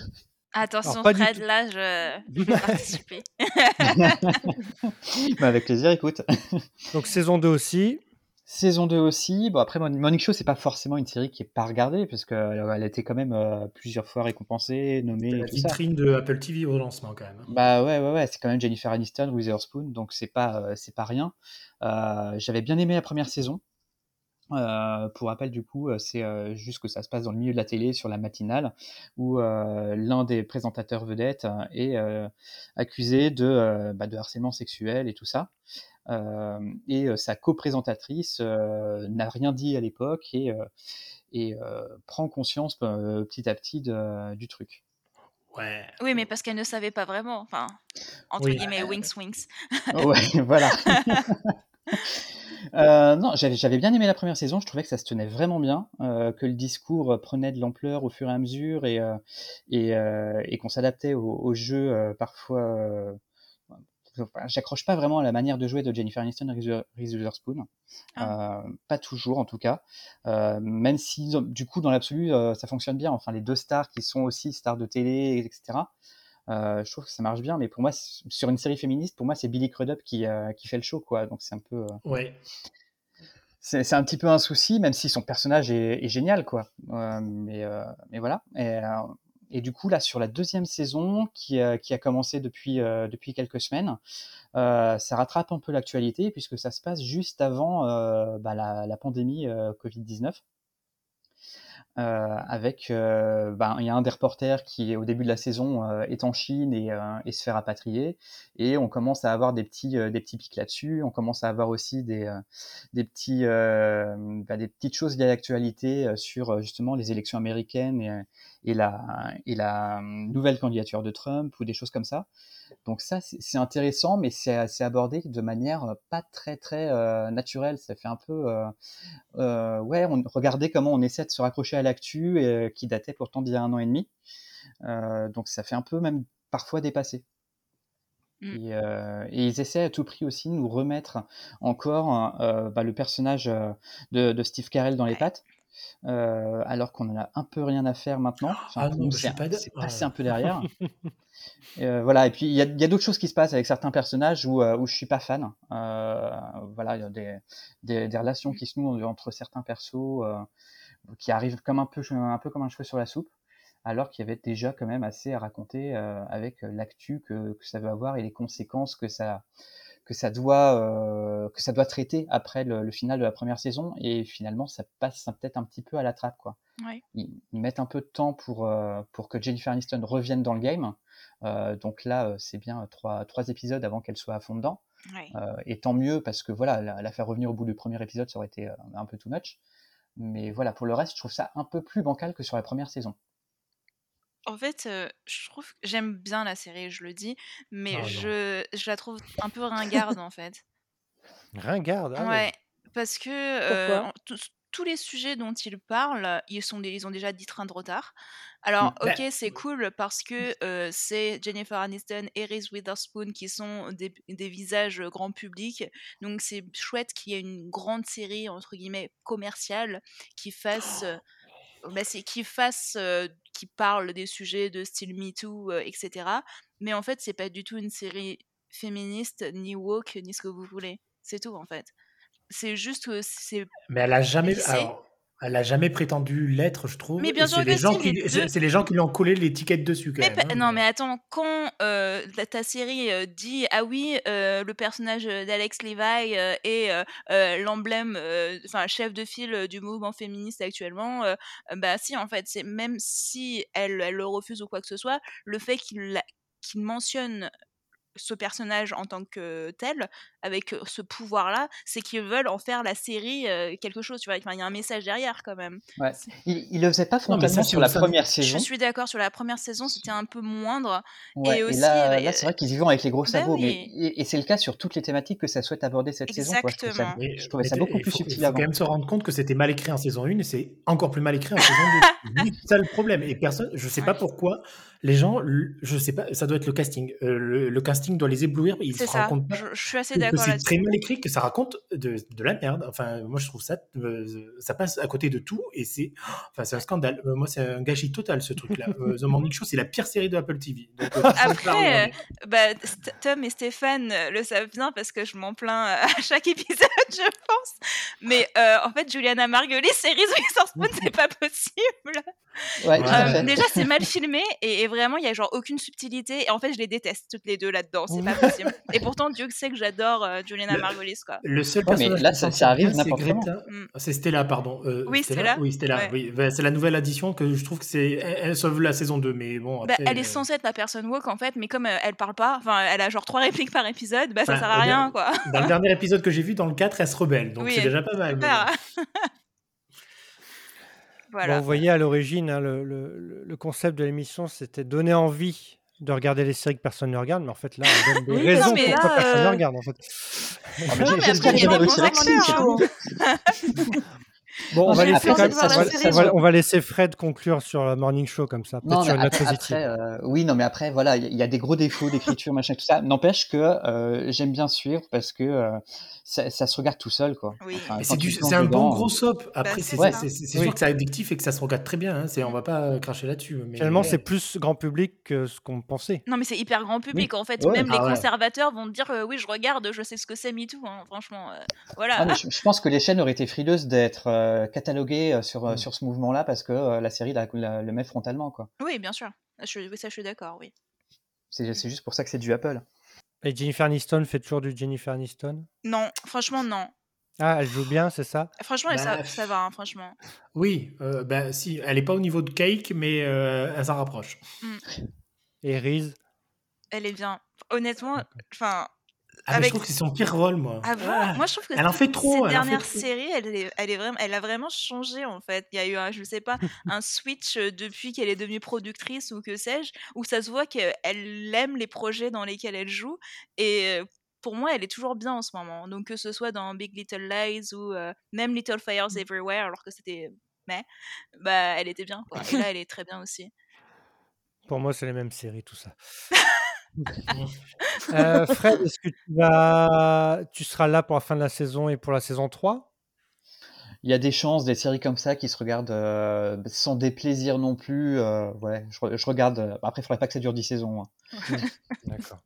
Attention Fred, là je, vais participer. Bah, avec plaisir, écoute. Donc saison 2 aussi. Saison 2 aussi. Bon, après, Morning Show, c'est pas forcément une série qui est pas regardée, parce qu'elle a été quand même euh, plusieurs fois récompensée, nommée. La vitrine de Apple TV au lancement, quand même. Hein. Bah ouais, ouais, ouais. C'est quand même Jennifer Aniston, Witherspoon, donc c'est pas, euh, c'est pas rien. Euh, j'avais bien aimé la première saison. Euh, pour rappel, du coup, euh, c'est euh, juste que ça se passe dans le milieu de la télé, sur la matinale, où l'un des présentateurs vedettes est accusé de, bah, de harcèlement sexuel et tout ça. et sa co-présentatrice n'a rien dit à l'époque et, et prend conscience petit à petit du truc. Ouais. Oui, mais parce qu'elle ne savait pas vraiment. Enfin, entre guillemets, wings, wings. ouais, voilà. Euh, non, j'avais bien aimé la première saison. Je trouvais que ça se tenait vraiment bien, euh, que le discours prenait de l'ampleur au fur et à mesure et, euh, et, qu'on s'adaptait au, jeu parfois. J'accroche pas vraiment à la manière de jouer de Jennifer Aniston et Reese Witherspoon. Ah. pas toujours, en tout cas. même si, du coup, dans l'absolu, ça fonctionne bien. Enfin, les deux stars qui sont aussi stars de télé, etc. Euh, je trouve que ça marche bien, mais pour moi, sur une série féministe, pour moi, c'est Billy Crudup qui, euh, qui fait le show, quoi. Donc c'est un peu. Euh, ouais. C'est un petit peu un souci, même si son personnage est, génial, quoi. mais, mais voilà. Et, et, du coup, là, sur la deuxième saison, qui, qui a commencé depuis, depuis quelques semaines, ça rattrape un peu l'actualité, puisque ça se passe juste avant bah, la, la, pandémie Covid-19. Euh, avec, euh, ben, il y a un des reporters qui, au début de la saison, euh, est en Chine et, et, se fait rapatrier. Et on commence à avoir des petits, des petits pics là-dessus. On commence à avoir aussi des, des, petits, ben, des petites choses liées à l'actualité sur justement les élections américaines et, et, la, et la nouvelle candidature de Trump ou des choses comme ça. Donc ça, c'est intéressant, mais c'est abordé de manière euh, pas très très euh, naturelle. Ça fait un peu, euh, ouais, on, regardez comment on essaie de se raccrocher à l'actu qui datait pourtant d'il y a un an et demi. donc ça fait un peu même parfois dépassé. Mmh. Et, ils essaient à tout prix aussi de nous remettre encore bah, le personnage de, Steve Carell dans les pattes. Euh, alors qu'on en a un peu rien à faire maintenant. Enfin, Ah non, c'est pas ah. passé un peu derrière. Euh, voilà, et puis il y a, il y a d'autres choses qui se passent avec certains personnages où, euh, où je suis pas fan. Euh, voilà, il y a des, des, des relations qui se nouent entre certains persos qui arrivent comme un peu, un peu comme un cheveu sur la soupe, alors qu'il y avait déjà quand même assez à raconter avec l'actu que, que ça veut avoir et les conséquences que ça que ça doit euh, que ça doit traiter après le, le final de la première saison et finalement ça passe peut-être un petit peu à la trappe quoi. Ouais. Ils, ils mettent un peu de temps pour euh, pour que Jennifer Aniston revienne dans le game. Euh, donc là, c'est bien trois trois épisodes avant qu'elle soit à fond dedans. Ouais. Et tant mieux parce que voilà, la, la faire revenir au bout du premier épisode, ça aurait été un peu too much. Mais voilà, pour le reste, je trouve ça un peu plus bancal que sur la première saison. En fait, euh, je trouve que j'aime bien la série, je le dis, mais Ah non. je, je la trouve un peu ringarde en fait. Ringarde. ah ouais. Ouais, parce que euh, Pourquoi? en- tous tous les sujets dont ils parlent, ils, sont des- ils ont déjà 10 trains de retard. Alors, Mm. ok, c'est cool parce que euh, c'est Jennifer Aniston et Reese Witherspoon qui sont des, des visages grand public. Donc, c'est chouette qu'il y ait une grande série, entre guillemets, commerciale qui fasse. euh, bah, c'est qui fasse euh, qui parle des sujets de style MeToo, euh, etc. Mais en fait, c'est pas du tout une série féministe, ni woke, ni ce que vous voulez. C'est tout, en fait. C'est juste que c'est Mais elle a jamais, alors, elle a jamais prétendu l'être, je trouve. Mais bien sûr c'est les gens si, qui, les c'est deux. c'est les gens qui lui ont collé l'étiquette dessus quand Mais même. pa- hein, non, mais- attends, quand euh, ta, série euh, dit ah oui, euh, le personnage d'Alex Levi est l'emblème, enfin chef de file du mouvement féministe actuellement, bah si en fait, c'est même si elle, elle le refuse ou quoi que ce soit, le fait qu'il mentionne ce personnage en tant que tel, avec ce pouvoir-là, c'est qu'ils veulent en faire la série euh, quelque chose, tu vois. Enfin, il y a un message derrière quand même. Ouais. C'est- Il, il le faisait pas c'est sur la première Je saison. suis d'accord, sur la première saison, c'était un peu moindre. Ouais, et et, aussi, là, bah, là c'est vrai qu'ils y vont avec les gros bah sabots. oui. Mais, et, et c'est le cas sur toutes les thématiques que ça souhaite aborder cette saison. Quoi. Je, ça, je trouvais ça beaucoup il plus faut, il subtil faut avant. quand même se rendre compte que c'était mal écrit en saison 1 et c'est encore plus mal écrit en saison 2. Oui, c'est ça le problème. Et personne, je sais pas pourquoi les gens, je sais pas, ça doit être le casting. Euh, le, le casting doit les éblouir, mais ils C'est se ça, rendent compte pas je, je suis assez d'accord c'est là-dessus. très mal écrit, que ça raconte de, de la merde. Enfin, moi je trouve ça, euh, ça passe à côté de tout et c'est, enfin, c'est un scandale. Euh, moi, c'est un gâchis total ce truc-là. The Morning Show, c'est la pire série de Apple TV. Donc, euh, Après, euh, bah, St- Tom et Stéphane le savent bien parce que je m'en plains à chaque épisode, je pense. Mais euh, en fait, Juliana Margulies et Reese Witherspoon, c'est pas possible. Ouais. Euh, déjà, c'est mal filmé et, et vraiment, il y a genre aucune subtilité. Et en fait, je les déteste toutes les deux là-dedans. C'est pas possible. Et pourtant, Dieu sait que j'adore euh, Juliana Le- Margulies, quoi. Le seul Ouais, mais personnage là, qui ça- ça arrive n'importe comment. Mm. C'est Stella, pardon. Euh, Oui, Stella. Oui, Stella. Ouais. Oui, Bah, c'est la nouvelle addition que je trouve que c'est. Elle, elle sauve la saison 2, mais bon. Bah, elle est euh, censée être la personne woke en fait, mais comme euh, elle parle pas, enfin, elle a genre trois répliques par épisode, bah ça Enfin, sert à au rien, quoi. Dans le dernier épisode que j'ai vu, dans le 4, elle se rebelle. Donc Oui, c'est déjà pas mal. voilà. Bon, vous voyez, à l'origine, hein, le, le- le- le concept de l'émission, c'était donner envie de regarder les séries que personne ne regarde, mais en fait, là, on donne des Oui, raisons non, mais pourquoi là, personne ne euh, regarde, en fait. Ah, mais Non, mais après, il y a des tout. Bon, on va, laisser, après, quand même- ça- on, va, ça- on va- on va laisser Fred conclure sur le Morning Show, comme ça, peut-être sur une note positive. après, euh, oui, non, mais après, voilà, il y, a- il y a des gros défauts d'écriture, machin, tout ça. N'empêche que euh, j'aime bien suivre parce que euh, ça, ça se regarde tout seul, quoi. Oui. Enfin, c'est un bon dedans, gros euh, soap. Après, Bah, c'est Oui. sûr que c'est addictif et que ça se regarde très bien. Hein. C'est- On va pas euh, cracher là-dessus. Mais... Finalement, c'est plus grand public que ce qu'on pensait. Non, mais c'est hyper grand public en fait. Ouais. Même les Ah ouais. conservateurs vont te dire euh, oui, je regarde, je sais ce que c'est MeToo, hein, franchement. euh, voilà. Ah, mais je, je pense que les chaînes auraient été frileuses d'être euh, cataloguées euh, sur, euh, Mm. sur ce mouvement-là parce que euh, la série la- la- le met frontalement, quoi. Oui, bien sûr. Je, ça, je suis d'accord, oui. C'est c'est juste pour ça que c'est du Apple. Et Jennifer Aniston fait toujours du Jennifer Aniston? Non, franchement, non. Ah, elle joue bien, c'est ça? Franchement, elle- ça, Bah, ça va, hein, franchement. Oui, euh, ben si, elle est pas au niveau de Cake, mais euh, elle s'en rapproche. Et Reese? Elle est bien. Honnêtement, enfin, Ah, mais je trouve que c'est son pire rôle, moi. avant, Ah. moi je trouve que Elle en fait trop, ces en fait dernières séries, elle, est- elle, est vraiment, elle a vraiment changé en fait. Il y a eu, un, je sais pas, un switch euh, depuis qu'elle est devenue productrice ou que sais-je, où ça se voit qu'elle aime les projets dans lesquels elle joue. Et euh, pour moi, elle est toujours bien en ce moment. Donc que ce soit dans Big Little Lies ou euh, même Little Fires Mm. Everywhere, alors que c'était mais, bah elle était bien. Quoi. Et là, elle est très bien aussi. Pour moi, c'est les mêmes séries, tout ça. Euh, Fred, est-ce que tu, vas... tu seras là pour la fin de la saison et pour la saison 3 il y a des chances, des séries comme ça qui se regardent euh, sans déplaisir non plus. euh, ouais, je, re- je regarde. euh, Après, il faudrait pas que ça dure 10 saisons. hein. D'accord.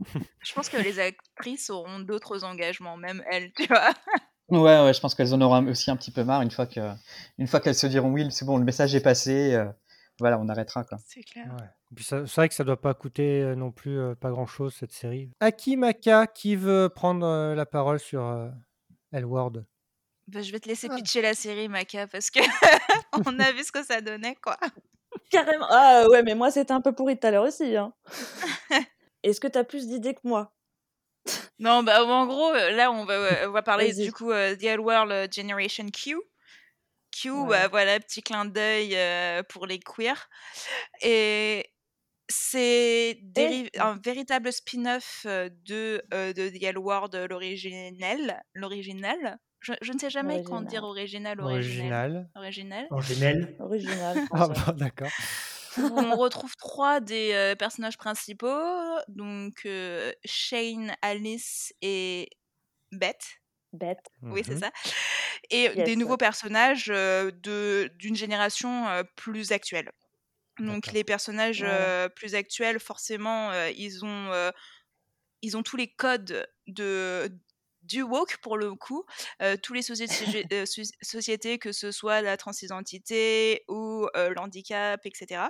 Je pense que les actrices auront d'autres engagements, même elles, tu vois. Ouais, ouais, je pense qu'elles en auront aussi un petit peu marre une fois que, une fois qu'elles se diront oui, c'est bon, le message est passé. Voilà, on arrêtera quoi. C'est clair. Ouais. C'est vrai que ça doit pas coûter euh, non plus euh, pas grand-chose cette série. Aki Maka, qui veut prendre euh, la parole sur euh, Elward? Bah, je vais te laisser Ah. pitcher la série, Maca, parce que on a vu ce que ça donnait, quoi. Carrément. Ah ouais, mais moi c'était un peu pourri tout à l'heure aussi. Hein. Est-ce que t'as plus d'idées que moi? Non, bah en gros, là, on va, on va parler Vas-y. du coup euh, The World Generation Q. Q, Ouais. bah, voilà, petit clin d'œil euh, pour les queers. Et c'est déri- un véritable spin-off de, euh, de The Old World, l'original. L'original. Je, je ne sais jamais quand dire original, original. Original. Original. Original. Ah bon, d'accord. on retrouve trois des euh, personnages principaux, donc euh, Shane, Alice et Beth. Bête. Oui, c'est Mhm. ça. Et Yes. des nouveaux personnages euh, de d'une génération euh, plus actuelle. Donc les personnages euh, plus actuels, forcément, euh, ils ont euh, ils ont tous les codes de du woke pour le coup, euh, tous les sociétés, euh, soci- sociétés, que ce soit la transidentité ou euh, l'handicap, etc.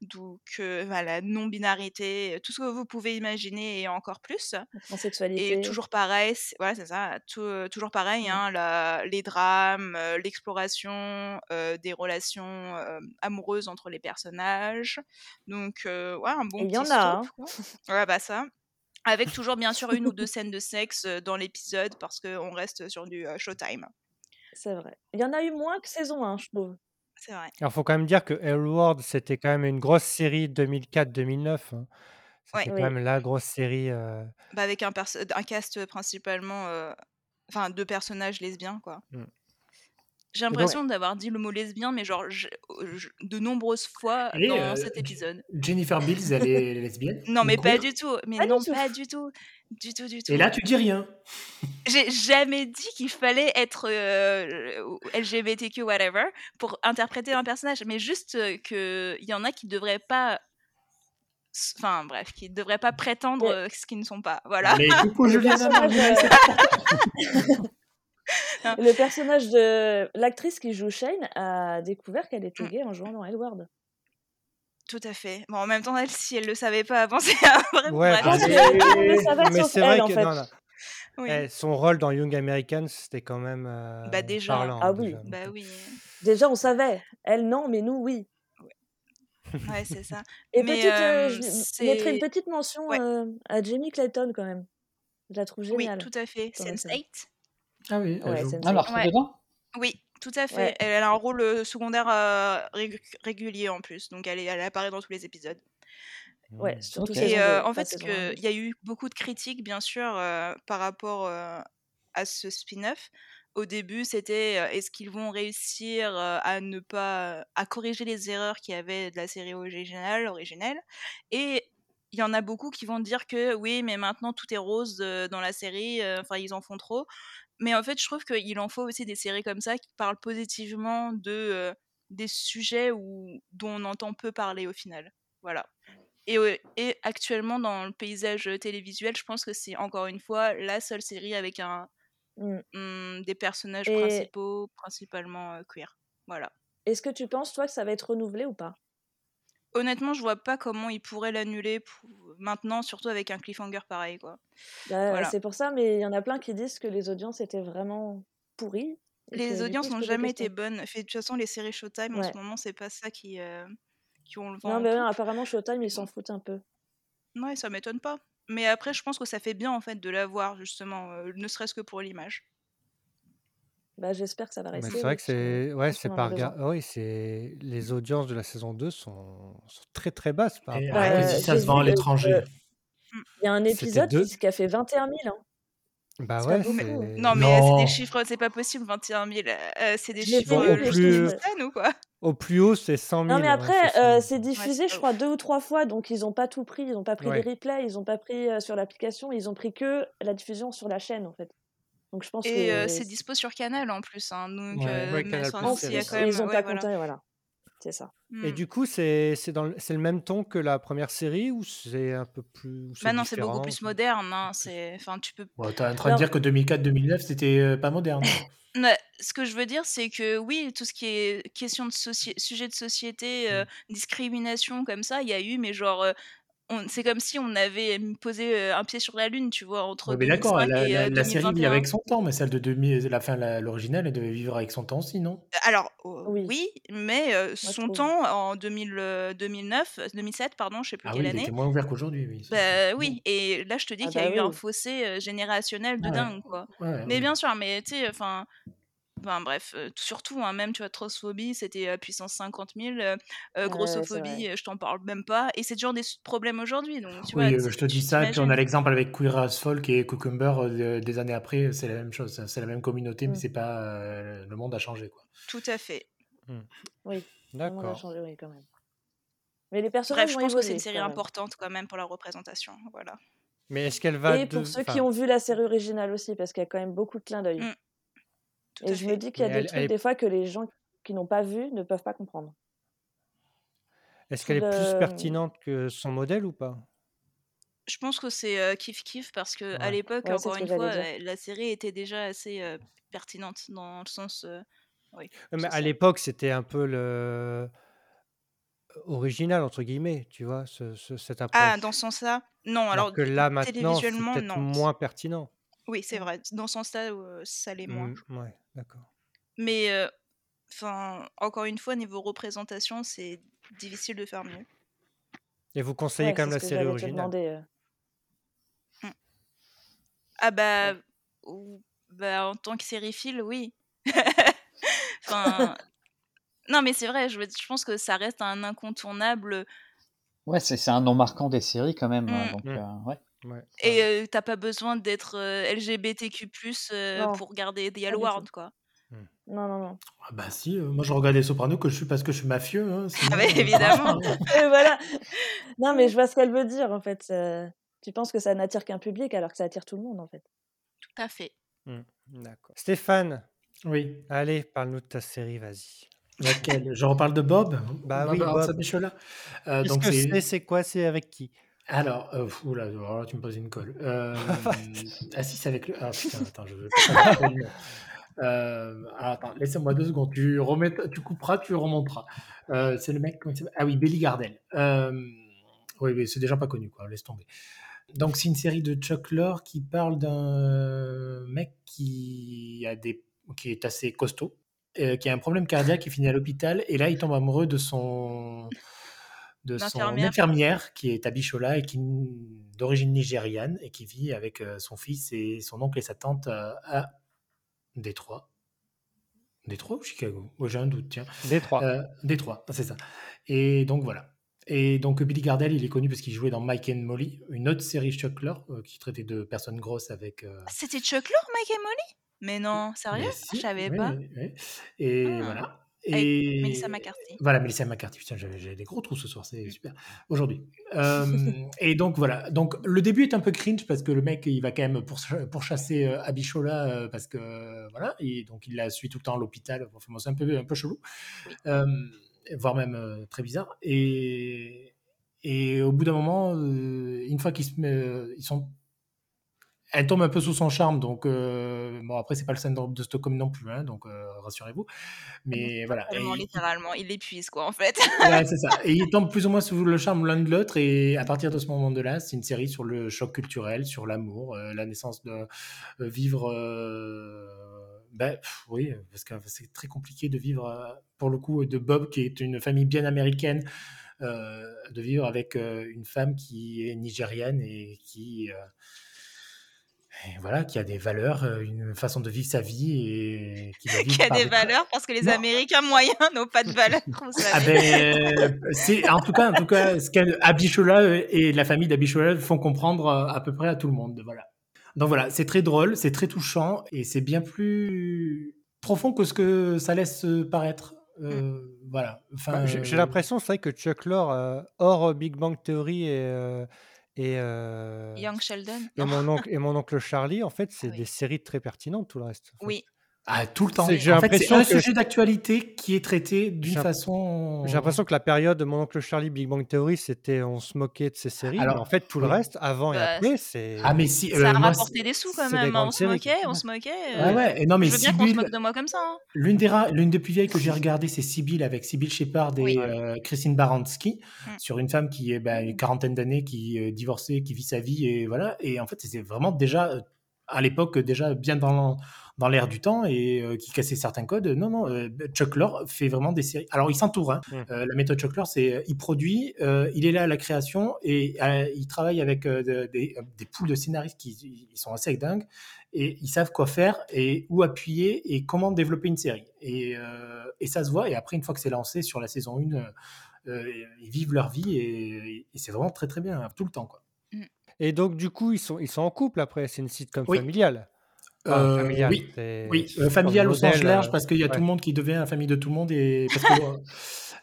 Donc voilà, non-binarité, tout ce que vous pouvez imaginer et encore plus. La. Et toujours pareil, voilà, c'est ça, tout- toujours pareil, Mm. hein, la- les drames, l'exploration des relations amoureuses entre les personnages. Donc, ouais, un bon Et il y en a, quoi. Ouais, bah ça. Avec toujours, bien sûr, une ou deux scènes de sexe dans l'épisode parce qu'on reste sur du Showtime. C'est vrai. Il y en a eu moins que saison 1, je trouve. C'est vrai. Alors, faut quand même dire que Elward, c'était quand même une grosse série 2004-2009. hein. Ouais. C'était Oui. quand même la grosse série. euh, Bah, avec un, cast principalement. euh, Enfin, deux personnages lesbiens, quoi. Mm. J'ai donc- l'impression d'avoir dit le mot lesbien, mais genre je- je- de nombreuses fois dans euh, cet épisode. Jennifer Bills, elle est lesbienne. Non, mais pas du tout. Mais non, pas du tout. Du tout, du tout. Et là, tu dis rien. J'ai jamais dit qu'il fallait être euh, LGBTQ, whatever, pour interpréter un personnage. Mais juste euh, qu'il y en a qui devraient pas. Enfin, bref, qui devraient pas prétendre Mais- ce qu'ils ne sont pas. Voilà. Allez, coucou Juliana euh, Le personnage de l'actrice qui joue Shane a découvert qu'elle était Mm. gay en jouant dans Edward. Tout à fait. Bon, en même temps, elle, si elle le savait pas avant, c'est un vrai Ouais, Non, mais c'est vrai elle, en que fait. non, non. Oui. Eh, son rôle dans Young Americans, c'était quand même euh, Bah, déjà. parlant. Ah hein, oui. déjà. Bah euh, oui. Déjà, on savait. Elle, non, mais nous, oui. Ouais, c'est ça. Et Mais, petite, euh, euh, je mettrai une petite mention Ouais. euh, à Jamie Clayton quand même. Je la trouve Oui, géniale. tout à fait. dans la série. Sense8 Ah oui, elle Ouais, joue. c'est Ah, Ouais. dedans? Oui, tout à fait. Ouais. Elle, elle a un rôle euh, secondaire euh, rég- régulier en plus, donc elle, est- elle apparaît dans tous les épisodes. Ouais, surtout Et euh, 2, en fait, saison que- 1. il y a eu beaucoup de critiques, bien sûr, euh, par rapport euh, à ce spin-off. Au début, c'était euh, est-ce qu'ils vont réussir euh, à ne pas à corriger les erreurs qu'il y avait de la série originale, originelle. Et il y en a beaucoup qui vont dire que oui, mais maintenant tout est rose euh, dans la série. euh, Enfin, ils en font trop. Mais en fait, je trouve qu'il en faut aussi des séries comme ça qui parlent positivement de euh, des sujets où, dont on entend peu parler au final. Voilà. Et, actuellement, dans le paysage télévisuel, je pense que c'est encore une fois la seule série avec un, Mm. hum, des personnages Et- principaux, principalement euh, queer. Voilà. Est-ce que tu penses, toi, que ça va être renouvelé ou pas? Honnêtement, je vois pas comment ils pourraient l'annuler pour- maintenant, surtout avec un cliffhanger pareil, quoi. Bah, Voilà. C'est pour ça, mais il y en a plein qui disent que les audiences étaient vraiment pourries. Les audiences n'ont jamais été bonnes. Fait, de toute façon, les séries Showtime, en ce moment, c'est pas ça qui, euh, qui ont le vent Non, mais non, apparemment, Showtime, ils s'en foutent un peu. Ouais, ça m'étonne pas. Mais après, je pense que ça fait bien, en fait, de l'avoir, justement, euh, ne serait-ce que pour l'image. Bah, J'espère que ça va Mais rester. c'est vrai oui, que c'est ouais, je c'est qu'on en pas a besoin. rega- oui, c'est les audiences de la saison 2 sont, sont très très basses par Et rapport à Bah, cause de ça j'ai se vend à vu, euh, l'étranger. Il y a un C'était épisode deux. qui, qui a fait 21 000. Hein. Bah c'est pas ouais, beaucoup. c'est Non, mais euh, c'est Non. des chiffres, c'est pas possible, 21 000. euh, c'est des Je l'ai chiffres vu, Bon, au euh, mais je jure. scène ou quoi? au plus haut, c'est 100 000. Non, mais ouais, après, c'est euh, 100 c'est 000. diffusé, Ouais, je c'est crois, deux ou trois fois, donc ils n'ont pas tout pris. Ils n'ont pas pris Ouais. les replays, ils n'ont pas pris euh, sur l'application, ils ont pris que la diffusion sur la chaîne, en fait. Donc je pense Et euh, que c'est dispo sur Canal en plus, hein, donc Ouais. euh, Ouais, mais Canal+, enfin, c'est s'il y a ça. quand même, ils ont ouais, pas voilà. compté, voilà. C'est ça. Et du coup, c'est c'est dans le, c'est le même ton que la première série ou c'est un peu plus Bah non, c'est beaucoup plus moderne. Hein, c'est, enfin, tu peux. Bon, t'es en train de dire que 2004-2009, c'était pas moderne. Ouais, ce que je veux dire, c'est que oui, tout ce qui est question de soci... sujet de société, euh, Mm. discrimination comme ça, il y a eu, mais genre, euh. C'est comme si on avait posé euh, un pied sur la lune, tu vois, entre Oui, mais d'accord, 2005 la, et la, euh, la série vit 2021. avec son temps, mais celle de 2000, la fin, la- l'original, elle devait vivre avec son temps aussi, non? Alors, euh, oui, oui, mais euh, son trouve. temps en 2000, euh, 2009, euh, 2007, pardon, je sais plus Ah quelle oui, il année. était moins ouvert qu'aujourd'hui, oui. Bah oui, et là je te dis Ah qu'il y a bah eu un fossé euh, générationnel de Ouais, dingue, quoi. ouais, Mais ouais. bien sûr, mais tu sais, enfin, ben, bref, euh, surtout, hein, même, tu vois, transphobie, c'était euh, puissance 50 000, euh, euh, Ouais, c'est grossophobie, je t'en parle même pas, et c'est toujours des problèmes aujourd'hui, donc tu Oui, je te dis ça, et puis on a l'exemple avec Queer as Folk et Cucumber euh, des années après, c'est la même chose, c'est la même communauté, mais Mm. c'est pas euh, le monde a changé, quoi. Tout à fait. Hmm. Oui, le monde a D'accord. changé, oui, quand même. Mais les Bref, personnages je vont pense que c'est une série quand importante quand même pour la représentation, voilà. Mais est-ce qu'elle va Et de pour ceux qui ont vu la série originale aussi, parce qu'il y a quand même beaucoup de clins d'œil. Mm, tout Et je me dis qu'il y a mais des elle, trucs elle des fois que les gens qui n'ont pas vu ne peuvent pas comprendre. est-ce qu'elle est plus pertinente que son modèle ou pas? Je pense que c'est euh, kiff-kiff parce que à l'époque, Ouais, encore une fois, dire. euh, la série était déjà assez euh, pertinente dans le sens, euh, oui, Mais à l'époque, c'était un peu le original entre guillemets, tu vois, ce- ce- cette Ah, approche. dans ce sens-là? Non, Alors alors que là, maintenant, c'est peut-être moins pertinent. Oui, c'est Mm. vrai. Dans ce sens-là, ça l'est moins. Hmm, ouais, d'accord. Mais, euh, enfin, encore une fois, niveau représentation, c'est difficile de faire mieux. Et vous conseillez Ouais, quand même la série originale? demander. euh. Mm. Ah bah, Ouais. ou- bah, en tant que sériephile, oui. Enfin, non, mais c'est vrai, je, pense que ça reste un incontournable. Ouais, c'est un nom marquant des séries quand même. euh, Mm. Donc, euh, ouais. Ouais, Et euh, t'as pas besoin d'être euh, LGBTQ+, euh, pour regarder The pas L du Word, tout. quoi. Hmm. Non, non, non. Ah bah si, euh, moi je regardais Soprano que je suis parce que je suis mafieux, hein, Ah bah, euh, évidemment. Et voilà. Non, mais je vois ce qu'elle veut dire en fait. Tu penses que ça n'attire qu'un public alors que ça attire tout le monde en fait. Tout à fait. Hmm, D'accord. Stéphane, Oui, allez, parle-nous de ta série, vas-y. laquelle? Je reparle de Bob? Bah Bob oui, Bob. Bichola Euh, Qu'est-ce donc que c'est c'est... C'est quoi? C'est avec qui? Alors, euh, oula, alors tu me poses une colle. Euh, ah si, c'est avec le... Ah putain, attends, je veux pas. Euh, alors, attends, laissez-moi deux secondes. Tu, remets, tu couperas, tu remonteras. Euh, c'est le mec, Ah oui, Billy Gardel. Euh, oui, mais c'est déjà pas connu, quoi. Laisse tomber. Donc, c'est une série de Chuck Lorre qui parle d'un mec qui, a des, qui est assez costaud, qui a un problème cardiaque, qui finit à l'hôpital, et là, il tombe amoureux de son, de son infirmière, qui est à Bichola et qui d'origine nigériane, et qui vit avec euh, son fils et son oncle et sa tante euh, à Détroit. Détroit ou Chicago? Ouais, J'ai un doute, tiens. Détroit. Euh, Détroit, c'est ça. Et donc voilà. Et donc Billy Gardel, il est connu parce qu'il jouait dans Mike and Molly, une autre série Chuck Lorre euh, qui traitait de personnes grosses avec. euh, C'était Chuck Lorre, Mike et Molly? Mais non, sérieux? Mais Je si, savais oui, pas. oui, oui. Et Ah. voilà. Et Melissa McCarthy. voilà, Melissa McCarthy. Putain, j'avais des gros trous ce soir, c'est super. Aujourd'hui. Euh, et donc voilà. Donc le début est un peu cringe parce que le mec, il va quand même pour pourchasser euh, Abichola euh, parce que voilà. Et donc il la suit tout le temps à l'hôpital. Enfin, c'est un peu un peu chelou. Euh, voire même très bizarre. Et et au bout d'un moment, une fois qu'ils se met- ils sont elle tombe un peu sous son charme, donc euh, bon après c'est pas le syndrome de Stockholm non plus, hein, donc euh, rassurez-vous. Mais voilà. Et, littéralement, il l'épuise, quoi, en fait. ouais, c'est ça. Et ils tombent plus ou moins sous le charme l'un de l'autre, et à partir de ce moment-là, c'est une série sur le choc culturel, sur l'amour, euh, la naissance de vivre. ben, pff, oui, parce que c'est très compliqué de vivre, pour le coup, de Bob, qui est une famille bien américaine, de vivre avec une femme qui est nigériane et qui. Et voilà, qui a des valeurs, euh, une façon de vivre sa vie et qui va vivre Qui a par des valeurs, parce que les Non. Américains moyens n'ont pas de valeurs, Ah ben, c'est en tout cas, en tout cas, ce qu'Abichola et la famille d'Abichola font comprendre à peu près à tout le monde. Voilà. Donc voilà, c'est très drôle, c'est très touchant et c'est bien plus profond que ce que ça laisse paraître. Euh, Voilà. Enfin, Bah, J'ai euh, l'impression, c'est vrai que Chuck Lorre, euh, hors Big Bang Theory et, euh, et, euh, Young Sheldon et, mon oncle, et mon oncle Charlie, en fait, c'est Ah oui. des séries très pertinentes, tout le reste. en fait. Oui. Ah, tout le temps. C'est En fait, c'est l'impression un que- sujet d'actualité qui est traité d'une façon. J'ai l'impression que la période de mon oncle Charlie, Big Bang Theory, c'était on se moquait de ces séries. Alors, mais en fait, tout le reste, avant et Bah, après, c'est. Ah, mais si. Ça euh, a moi, rapporté des sous quand même. On se moquait, on se moquait. c'est- euh, Ouais. Et non, mais Je veux bien qu'on se moque de moi comme ça. hein. L'une des, ra- l'une des plus vieilles que j'ai regardées, c'est Sibyl avec Sibyl Shepard et Oui. euh, Christine Baranski Mm. sur une femme qui est ben, une quarantaine d'années, qui est divorcée, qui vit sa vie et voilà. Et en fait, c'était vraiment déjà euh, à l'époque déjà bien dans dans l'air du temps et euh, qui cassait certains codes. Non, non, euh, Chuck Lorre fait vraiment des séries. Alors, il s'entoure. hein. Mm. Euh, la méthode Chuck Lorre, c'est euh, il produit, euh, il est là à la création et euh, il travaille avec euh, de- des, des poules de scénaristes qui ils sont assez dingues et ils savent quoi faire et où appuyer et comment développer une série. Et, euh, et ça se voit. Et après, une fois que c'est lancé sur la saison 1, euh, euh, ils vivent leur vie et, et c'est vraiment très très bien, tout le temps. Quoi. Et donc, du coup, ils sont, ils sont en couple après. C'est une sitcom Oui. familiale. Enfin, Euh, familiale, oui, c'est- Oui, c'est euh, familial au sens large euh, parce qu'il y a ouais. tout le monde qui devient la famille de tout le monde et parce que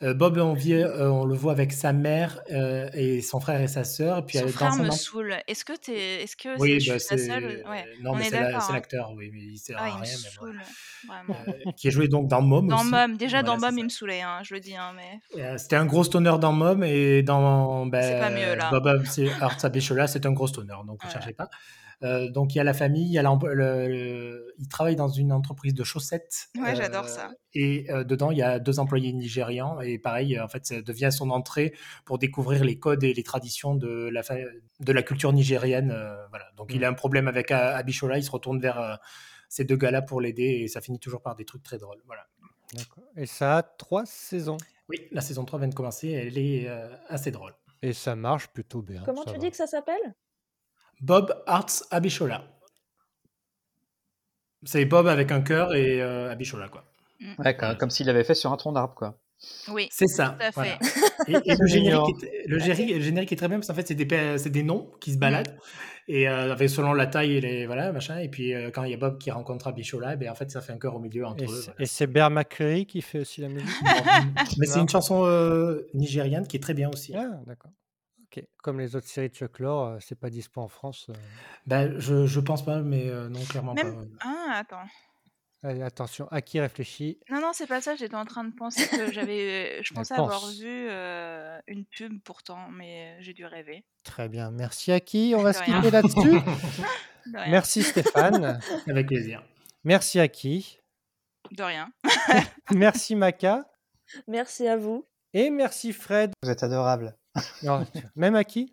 euh, Bob on, vit- euh, on le voit avec sa mère euh, et son frère et sa sœur et puis Son euh, frère me saule. Est-ce que t'es, est-ce que oui, c'est, je bah, suis la c'est seule? Ouais. non on mais est c'est la- c'est hein. l'acteur, oui, mais il sert Ah, à il me rien, mais voilà. saoule, vraiment. Euh, qui est joué donc dans Mom Dans aussi. Mom, déjà Voilà, dans c'est Mom, ça. il me saoulait, hein, je le dis, hein, mais euh, C'était un gros stoner dans Mom et dans ben, C'est pas mieux, là. Bob Hearts Abishola, c'est un gros stoner, donc ne Voilà. cherchez pas. Euh, donc il y a la famille, il y a l'em- le- le- il travaille dans une entreprise de chaussettes. Ouais, j'adore euh, ça. Et euh, dedans il y a deux employés nigérians et pareil, en fait, ça devient son entrée pour découvrir les codes et les traditions de la fa- de la culture nigérienne. euh, voilà. Donc il a un problème avec Abishola, il se retourne vers euh, ces deux gars-là pour l'aider et ça finit toujours par des trucs très drôles. Voilà. D'accord. Et ça a trois saisons. Oui, la saison 3 vient de commencer, elle est euh, assez drôle. Et ça marche plutôt bien. Comment tu va. dis que ça s'appelle? Bob Arts Abishola. C'est Bob avec un cœur et euh, Abishola, quoi. Ouais, comme, comme s'il avait fait sur un tronc d'arbre, quoi. Oui, C'est ça. tout à voilà. fait. Et, et le, générique est, le, générique, le générique est très bien parce qu'en fait, c'est des, c'est des noms qui se baladent. Et euh, avec, selon la taille et les. Voilà, machin. Et puis, euh, quand il y a Bob qui rencontre Abishola, ben, en fait, ça fait un cœur au milieu entre Et eux. c'est- voilà. Et c'est Bear McCreary qui fait aussi la musique? Mais c'est une chanson euh, nigériane qui est très bien aussi. Ah, d'accord. Ok. Comme les autres séries de Chuck Lorre, euh, c'est pas dispo en France. euh. Ben, je, je pense pas, mais euh, non, clairement Même. pas. Ah, attends. Allez, attention, à qui réfléchit? Non, non, c'est pas ça. J'étais en train de penser que j'avais. Je Elle pensais avoir pense. vu euh, une pub pourtant, mais j'ai dû rêver. Très bien, merci à qui On va De se rien. quitter là-dessus. De rien. Merci Stéphane. Avec plaisir. Merci à qui De rien. Merci Maca. Merci à vous. Et merci Fred. Vous êtes adorable. Non, même à qui?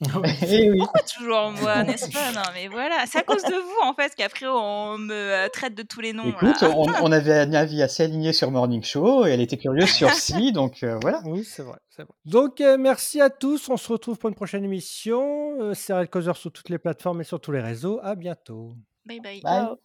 Eh oui. Pourquoi toujours moi, n'est-ce pas? Non, mais voilà. C'est à cause de vous, en fait, qu'après on me euh, traite de tous les noms. Écoute, on, on avait un avis assez aligné sur Morning Show et elle était curieuse sur Si, donc euh, voilà. Oui, c'est vrai. Donc, euh, merci à tous. On se retrouve pour une prochaine émission. Euh, c'est Red Causer sur toutes les plateformes et sur tous les réseaux. À bientôt. Bye bye. Bye. Ciao.